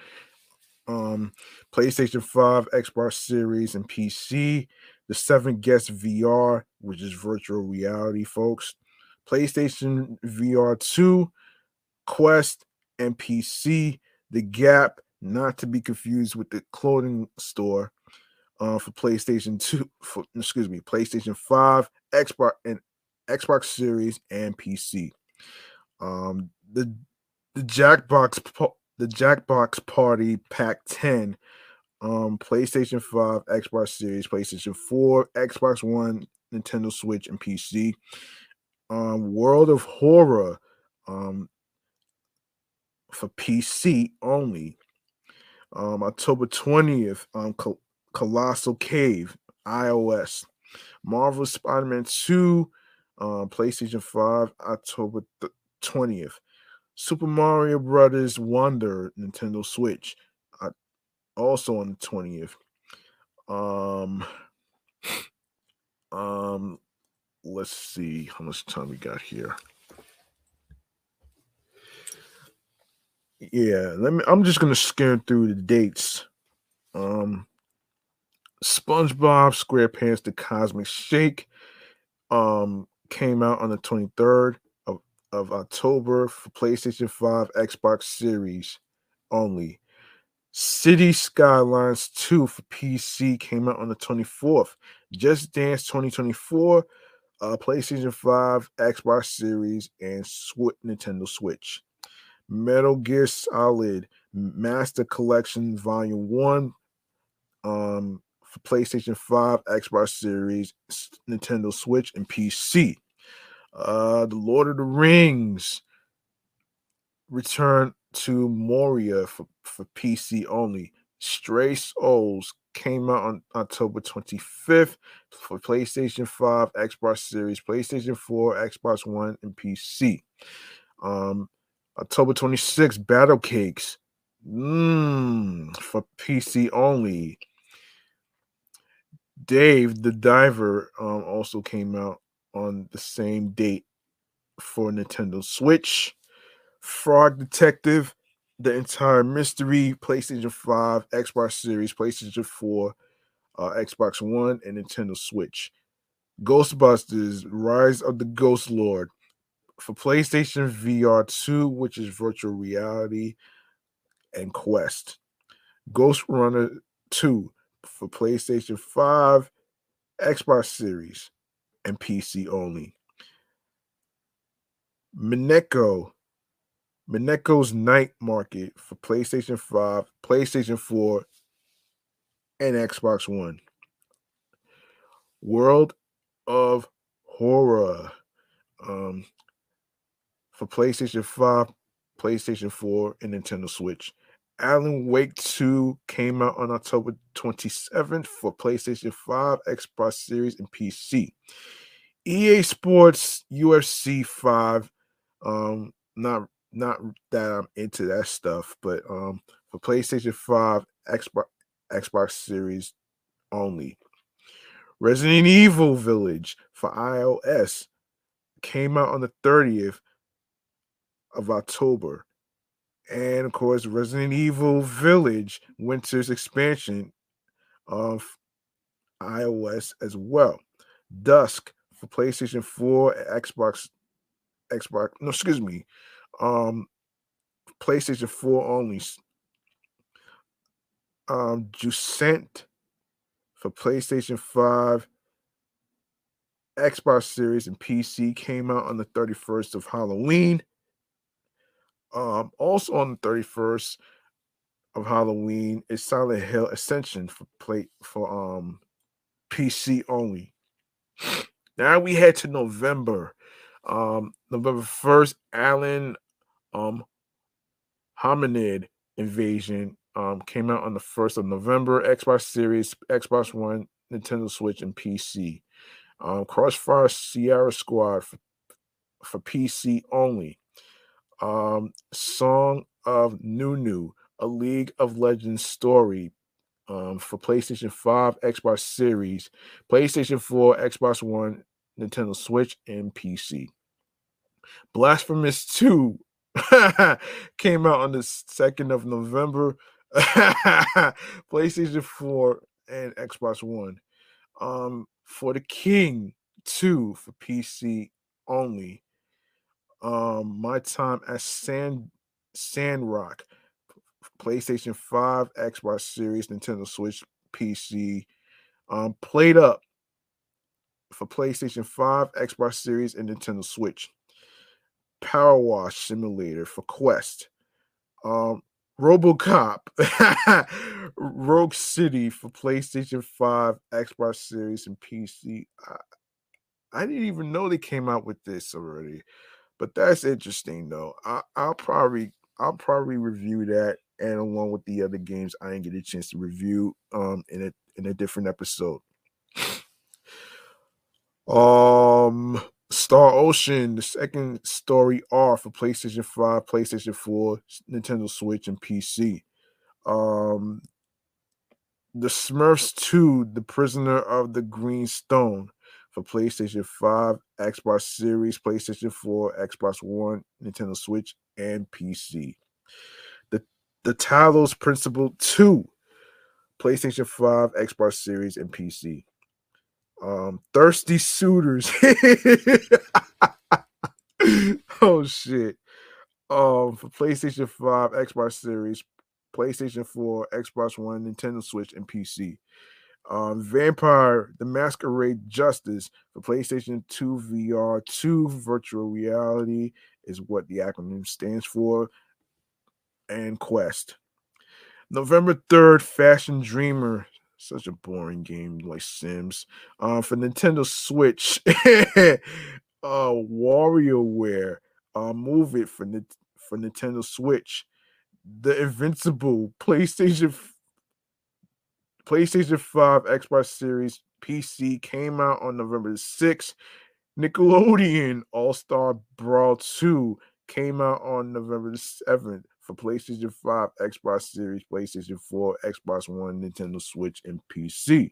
Um PlayStation 5, Xbox Series, and PC. The seven guest VR, which is virtual reality, folks. PlayStation VR 2, Quest, and PC. The Gap, not to be confused with the clothing store uh, for PlayStation 2, for, excuse me, PlayStation 5, Xbox and Xbox Series and PC. Um, the the Jackbox the Jackbox Party Pack 10, um, PlayStation 5, Xbox Series, PlayStation 4, Xbox One, Nintendo Switch, and PC. um, World of Horror um, for PC only. Um, October 20th, um, Col- Colossal Cave, iOS. Marvel Spider Man 2, um, PlayStation 5, October th- 20th. Super Mario Brothers Wonder, Nintendo Switch, uh, also on the 20th. Um, um, let's see how much time we got here. Yeah, let me. I'm just gonna scan through the dates. Um, SpongeBob SquarePants: The Cosmic Shake, um, came out on the 23rd of, of October for PlayStation 5, Xbox Series only. Cities Skylines 2 for PC came out on the 24th. Just Dance 2024, uh, PlayStation 5, Xbox Series, and Sw- Nintendo Switch. Metal Gear Solid Master Collection Volume 1 um, for PlayStation 5, Xbox Series, Nintendo Switch, and PC. Uh, the Lord of the Rings Return to Moria for, for PC only. Stray Souls came out on October 25th for PlayStation 5, Xbox Series, PlayStation 4, Xbox One, and PC. Um, October 26th, Battle Cakes mm, for PC only. Dave the Diver um, also came out on the same date for Nintendo Switch. Frog Detective, the entire mystery, PlayStation 5, Xbox Series, PlayStation 4, uh, Xbox One, and Nintendo Switch. Ghostbusters, Rise of the Ghost Lord for PlayStation VR 2, which is virtual reality, and Quest. Ghostrunner 2 for PlayStation 5, Xbox Series, and PC only. Mineko, Mineko's Night Market for PlayStation 5, PlayStation 4, and Xbox One. World of Horror um, for PlayStation 5, PlayStation 4, and Nintendo Switch. Alan Wake 2 came out on October 27th for PlayStation 5, Xbox Series, and PC. EA Sports UFC 5. Um, not not that I'm into that stuff, but um for PlayStation 5, Xbox Xbox Series only. Resident Evil Village for iOS came out on the 30th of October. And of course, Resident Evil Village Winter's expansion of iOS as well. Dusk for PlayStation 4, Xbox, Xbox, no, excuse me, um, PlayStation 4 only. Um, Jusant for PlayStation 5, Xbox Series, and PC came out on the 31st of Halloween. Um, also on the 31st of Halloween is Silent Hill Ascension for play for um PC only. Now we head to November. Um, November 1st, Alien um Hominid Invasion um came out on the 1st of November. Xbox Series, Xbox One, Nintendo Switch, and PC. Um, Crossfire Sierra Squad for, for PC only um, Song of Nunu, a League of Legends story um, for PlayStation 5, Xbox Series, PlayStation 4, Xbox One, Nintendo Switch, and PC. Blasphemous 2 came out on the 2nd of November, PlayStation 4 and Xbox One. Um, for the King 2 for PC only um my time at Sand Sandrock, PlayStation 5, Xbox Series, Nintendo Switch, PC. Um, played up for PlayStation 5, Xbox Series, and Nintendo Switch. Power Wash Simulator for Quest. Um, RoboCop, Rogue City for PlayStation 5, Xbox Series, and PC. I, I didn't even know they came out with this already. But that's interesting though. I, I'll probably I'll probably review that and along with the other games I didn't get a chance to review um in a in a different episode. Um Star Ocean, the second story R for PlayStation 5, PlayStation 4, Nintendo Switch, and PC. Um The Smurfs 2, The Prisoner of the Green Stone for PlayStation 5, Xbox Series, PlayStation 4, Xbox One, Nintendo Switch, and PC. The the Talos Principle 2, PlayStation 5, Xbox Series, and PC. Um, Thirsty Suitors. oh shit. Um, for PlayStation 5, Xbox Series, PlayStation 4, Xbox One, Nintendo Switch, and PC. Um, Vampire the Masquerade Justice for PlayStation 2 VR 2 virtual reality is what the acronym stands for, and Quest. November 3rd, Fashion Dreamer. Such a boring game like Sims. Uh, for Nintendo Switch, uh, WarioWare. Uh, Move It for, for Nintendo Switch. The Invincible PlayStation PlayStation 5, Xbox Series, PC came out on November 6th. Nickelodeon All Star Brawl 2 came out on November 7th for PlayStation 5, Xbox Series, PlayStation 4, Xbox One, Nintendo Switch, and PC.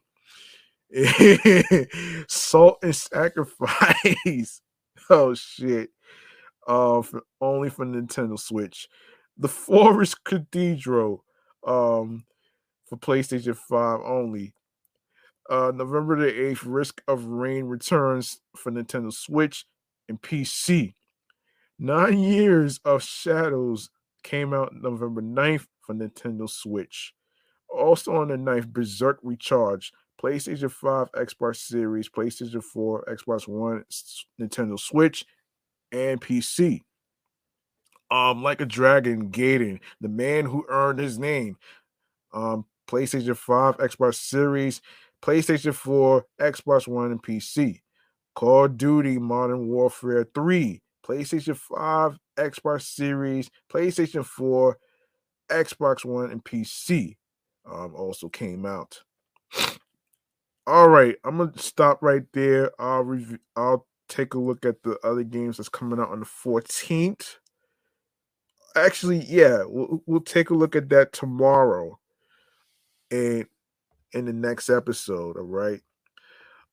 Salt and Sacrifice. oh shit. Uh, for, only for Nintendo Switch. The Forest Cathedral. Um, for PlayStation 5 only. Uh, November the 8th, Risk of Rain returns for Nintendo Switch and PC. Nine Years of Shadows came out November 9th for Nintendo Switch. Also on the 9th, Berserk Recharge, PlayStation 5, Xbox Series, PlayStation 4, Xbox One, Nintendo Switch, and PC. Um, like a dragon, Gaiden, the man who earned his name. Um, PlayStation 5, Xbox Series, PlayStation 4, Xbox One, and PC. Call of Duty Modern Warfare 3, PlayStation 5, Xbox Series, PlayStation 4, Xbox One, and PC um, also came out. All right, I'm gonna stop right there. I'll review. I'll take a look at the other games that's coming out on the 14th. Actually, yeah, we'll, we'll take a look at that tomorrow in in the next episode. All right.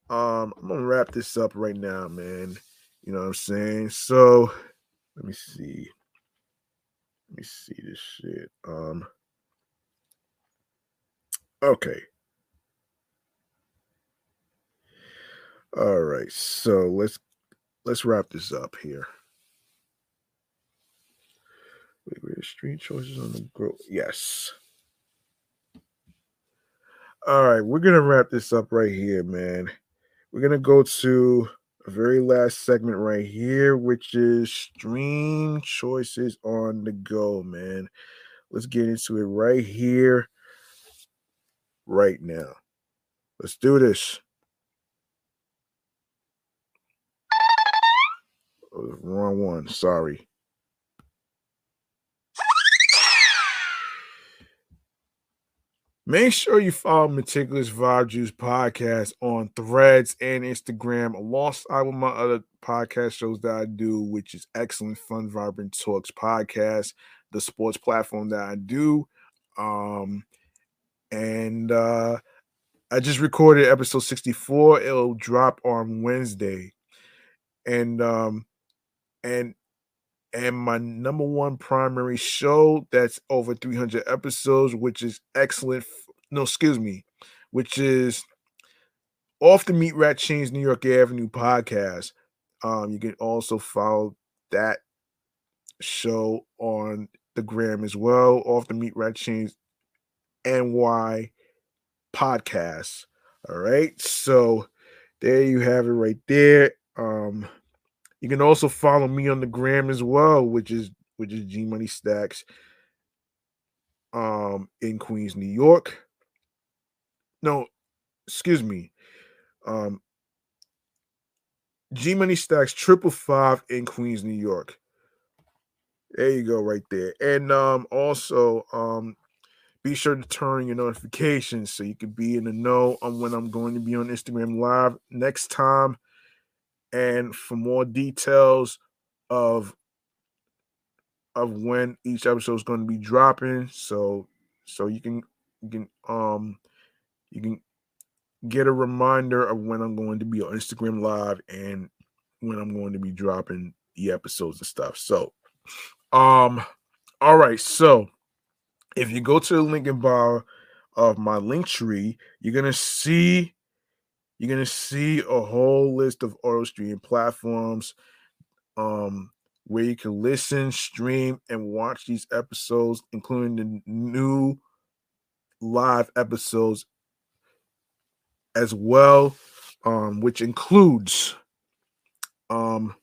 Um, I'm gonna wrap this up right now, man. You know what I'm saying? So let me see. Let me see this shit. Um okay. All right, so let's let's wrap this up here. Wait, wait, street choices on the grow. Yes. All right, we're gonna wrap this up right here, man. We're gonna go to a very last segment right here, which is stream choices on the go, man. Let's get into it right here, right now. Let's do this. Oh, wrong one. Sorry. Make sure you follow Meticulous Vibe Juice podcast on threads and Instagram, alongside with my other podcast shows that I do, which is Excellent Fun Vibrant Talks podcast, the sports platform that I do. Um, and uh, I just recorded episode 64. It'll drop on Wednesday. And um, and and my number one primary show that's over 300 episodes, which is excellent. No, excuse me, which is off the Meat Rat Chains New York Avenue podcast. Um, you can also follow that show on the gram as well, off the Meat Rat Chains NY podcast. All right, so there you have it right there. Um, you can also follow me on the gram as well, which is which is G Money Stacks um in Queens, New York. No, excuse me. Um G Money Stacks triple five in Queens, New York. There you go, right there. And um also um be sure to turn your notifications so you can be in the know on when I'm going to be on Instagram Live next time. And for more details of of when each episode is going to be dropping, so so you can you can um you can get a reminder of when I'm going to be on Instagram Live and when I'm going to be dropping the episodes and stuff. So, um, all right. So, if you go to the link in bio of my link tree, you're gonna see you're gonna see a whole list of auto streaming platforms, um, where you can listen, stream, and watch these episodes, including the new live episodes as well, um, which includes um,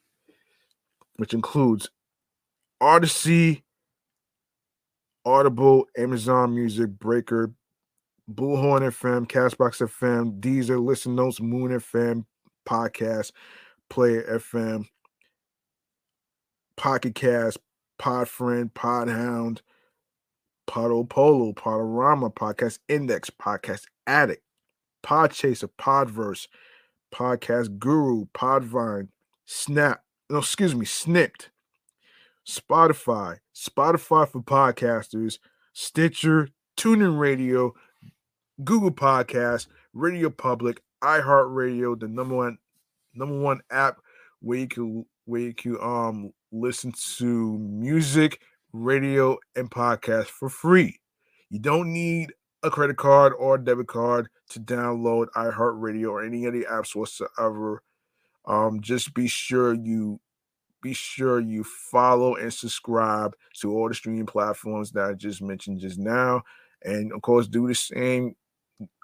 which includes Odyssey, Audible, Amazon Music, Breaker, Bullhorn FM, Castbox FM, Deezer, Listen Notes, Moon FM, Podcast, Player FM, Pocket Cast, Podfriend, Podhound, Podopolo, Podorama, Podcast Index, Podcast Addict, Podchaser, Podverse, Podcast Guru, Podvine, Snap, no, excuse me, Snipd, Spotify, Spotify for podcasters, Stitcher, TuneIn Radio, Google Podcasts, Radio Public, iHeartRadio, the number one number one app where you can where you can um listen to music, radio, and podcasts for free. You don't need a credit card or debit card to download iHeartRadio or any of the apps whatsoever. Um, just be sure you be sure you follow and subscribe to all the streaming platforms that I just mentioned just now. And of course, do the same.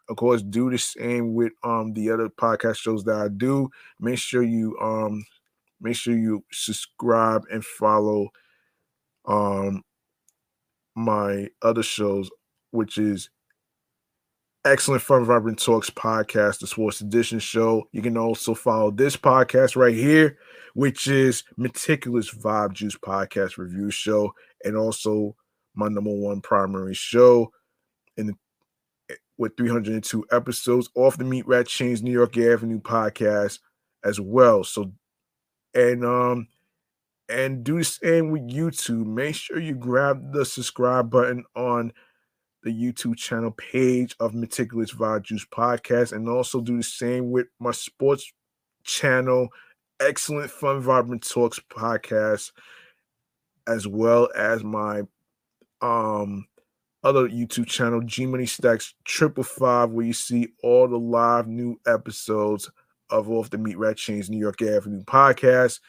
Of course, do the same with um the other podcast shows that I do. Make sure you um make sure you subscribe and follow um my other shows, which is Excellent Fun Vibrant Talks podcast, the Sports Edition show. You can also follow this podcast right here, which is Meticulous Vibe Juice podcast review show, and also my number one primary show in eh, with 302 episodes off the Meat Rat Chains New York Avenue podcast as well. So, and um, and do the same with YouTube. Make sure you grab the subscribe button on the YouTube channel page of Meticulous Vibe Juice Podcast and also do the same with my sports channel, Excellent Fun Vibrant Talks Podcast, as well as my um other YouTube channel, G Money Stacks Triple Five, where you see all the live new episodes of Off the Meat Rat Chains New York Avenue podcast.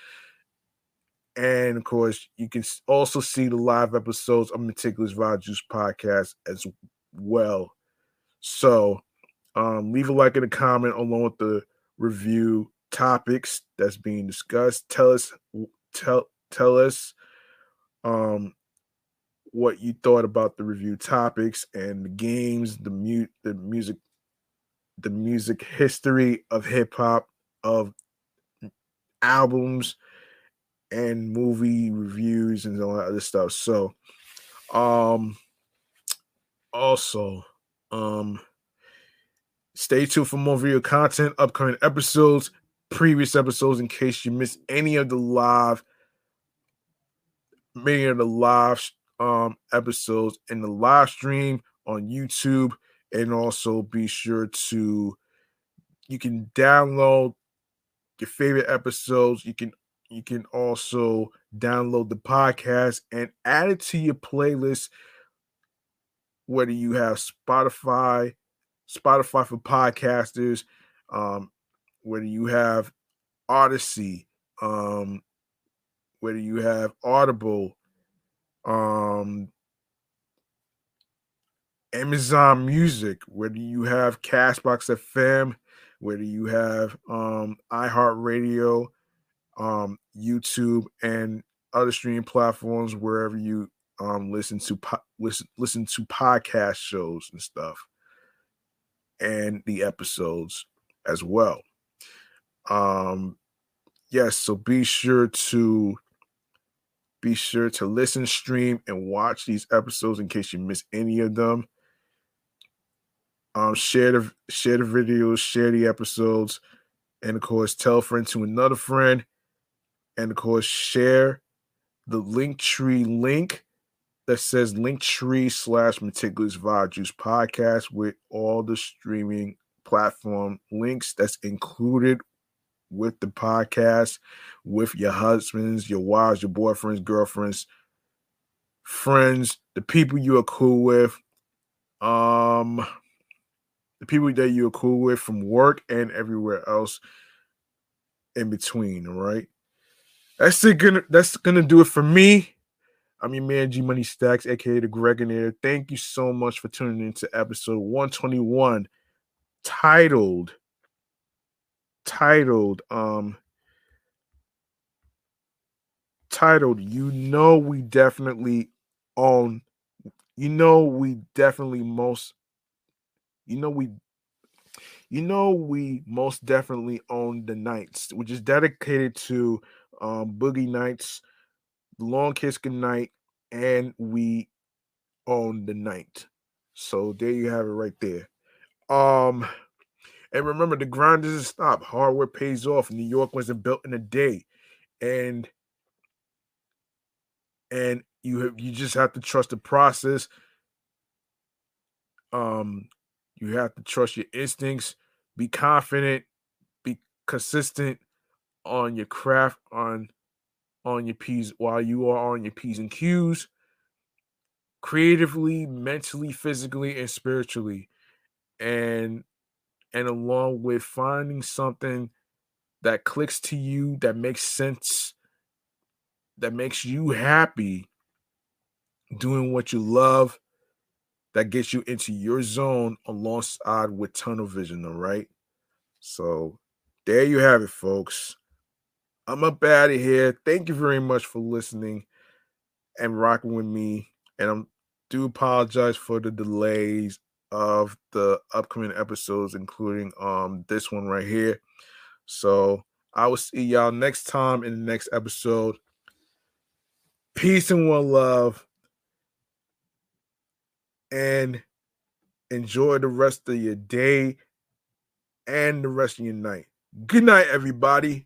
And of course, you can also see the live episodes of Meticulous Vibe Juice podcast as well. So um, leave a like and a comment along with the review topics that's being discussed. Tell us tell tell us um what you thought about the review topics and the games, the mute the music the music history of hip hop of albums and movie reviews and all that other stuff. So, um, also, um, stay tuned for more video content, upcoming episodes, previous episodes, in case you missed any of the live, many of the live um episodes in the live stream on YouTube, and also be sure to you can download your favorite episodes. You can you can also download the podcast and add it to your playlist whether you have spotify spotify for podcasters um, whether you have odyssey um, whether you have audible um, amazon music whether you have castbox fm whether you have um, iheartradio um, YouTube, and other streaming platforms wherever you um, listen to po- listen listen to podcast shows and stuff, and the episodes as well. Um, yes, so be sure to be sure to listen, stream, and watch these episodes in case you miss any of them. Um, share the share the videos, share the episodes, and of course, tell a friend to another friend, and of course, share the Linktree link that says Linktree slash Meticulous Vibe Juice podcast with all the streaming platform links that's included with the podcast, with your husbands, your wives, your boyfriends, girlfriends, friends, the people you are cool with, um, the people that you are cool with from work and everywhere else in between. All right. That's it. Gonna that's gonna do it for me. I'm your man G Money Stacks, aka the Gregonator. Thank you so much for tuning into episode 121, titled titled um titled you know we definitely own you know we definitely most you know we you know we most definitely own the nights which is dedicated to um boogie nights long kiss goodnight and we own the night. So there you have it right there. Um and remember, the grind doesn't stop. Hard work pays off. New York wasn't built in a day, and and you have, you just have to trust the process. Um, you have to trust your instincts. Be confident. Be consistent on your craft. On on your p's while you are on your p's and q's. Creatively, mentally, physically, and spiritually, and and along with finding something that clicks to you, that makes sense, that makes you happy, doing what you love, that gets you into your zone alongside with tunnel vision, all right? So there you have it, folks. I'm up out of here. Thank you very much for listening and rocking with me. And I do apologize for the delays of the upcoming episodes, including um this one right here. So I will see y'all next time in the next episode. Peace and one love. And enjoy the rest of your day and the rest of your night. Good night, everybody.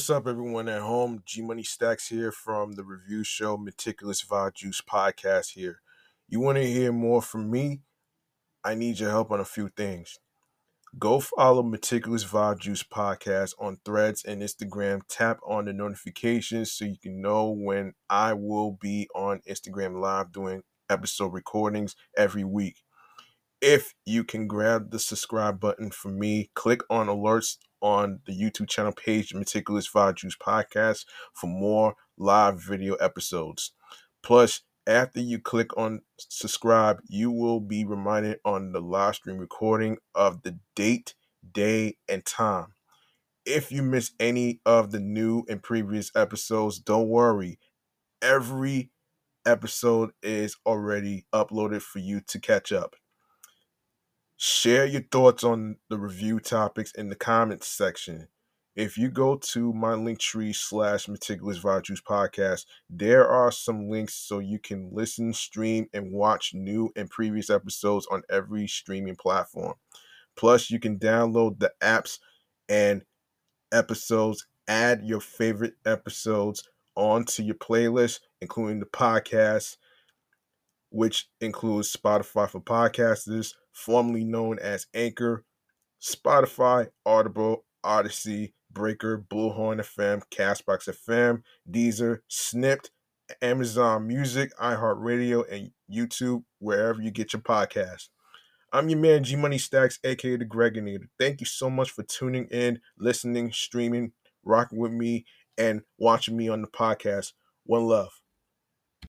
What's up, everyone at home? G Money Stacks here from the review show Meticulous Vibe Juice podcast. Here, you want to hear more from me? I need your help on a few things. Go follow Meticulous Vibe Juice podcast on Threads and Instagram. Tap on the notifications so you can know when I will be on Instagram Live doing episode recordings every week. If you can grab the subscribe button for me, click on alerts on the YouTube channel page, Meticulous Vibe Juice Podcast, for more live video episodes. Plus, after you click on subscribe, you will be reminded on the live stream recording of the date, day, and time. If you miss any of the new and previous episodes, don't worry. Every episode is already uploaded for you to catch up. Share your thoughts on the review topics in the comments section. If you go to my link tree slash meticulous juice podcast, there are some links so you can listen, stream, and watch new and previous episodes on every streaming platform. Plus, you can download the apps and episodes, add your favorite episodes onto your playlist, including the podcast, which includes Spotify for podcasters, formerly known as Anchor, Spotify, Audible, Odyssey, Breaker, Bullhorn FM, Castbox FM, Deezer, Snipd, Amazon Music, iHeartRadio, and YouTube, wherever you get your podcast. I'm your man G Money Stacks, aka the Gregonator. Thank you so much for tuning in, listening, streaming, rocking with me, and watching me on the podcast. One love.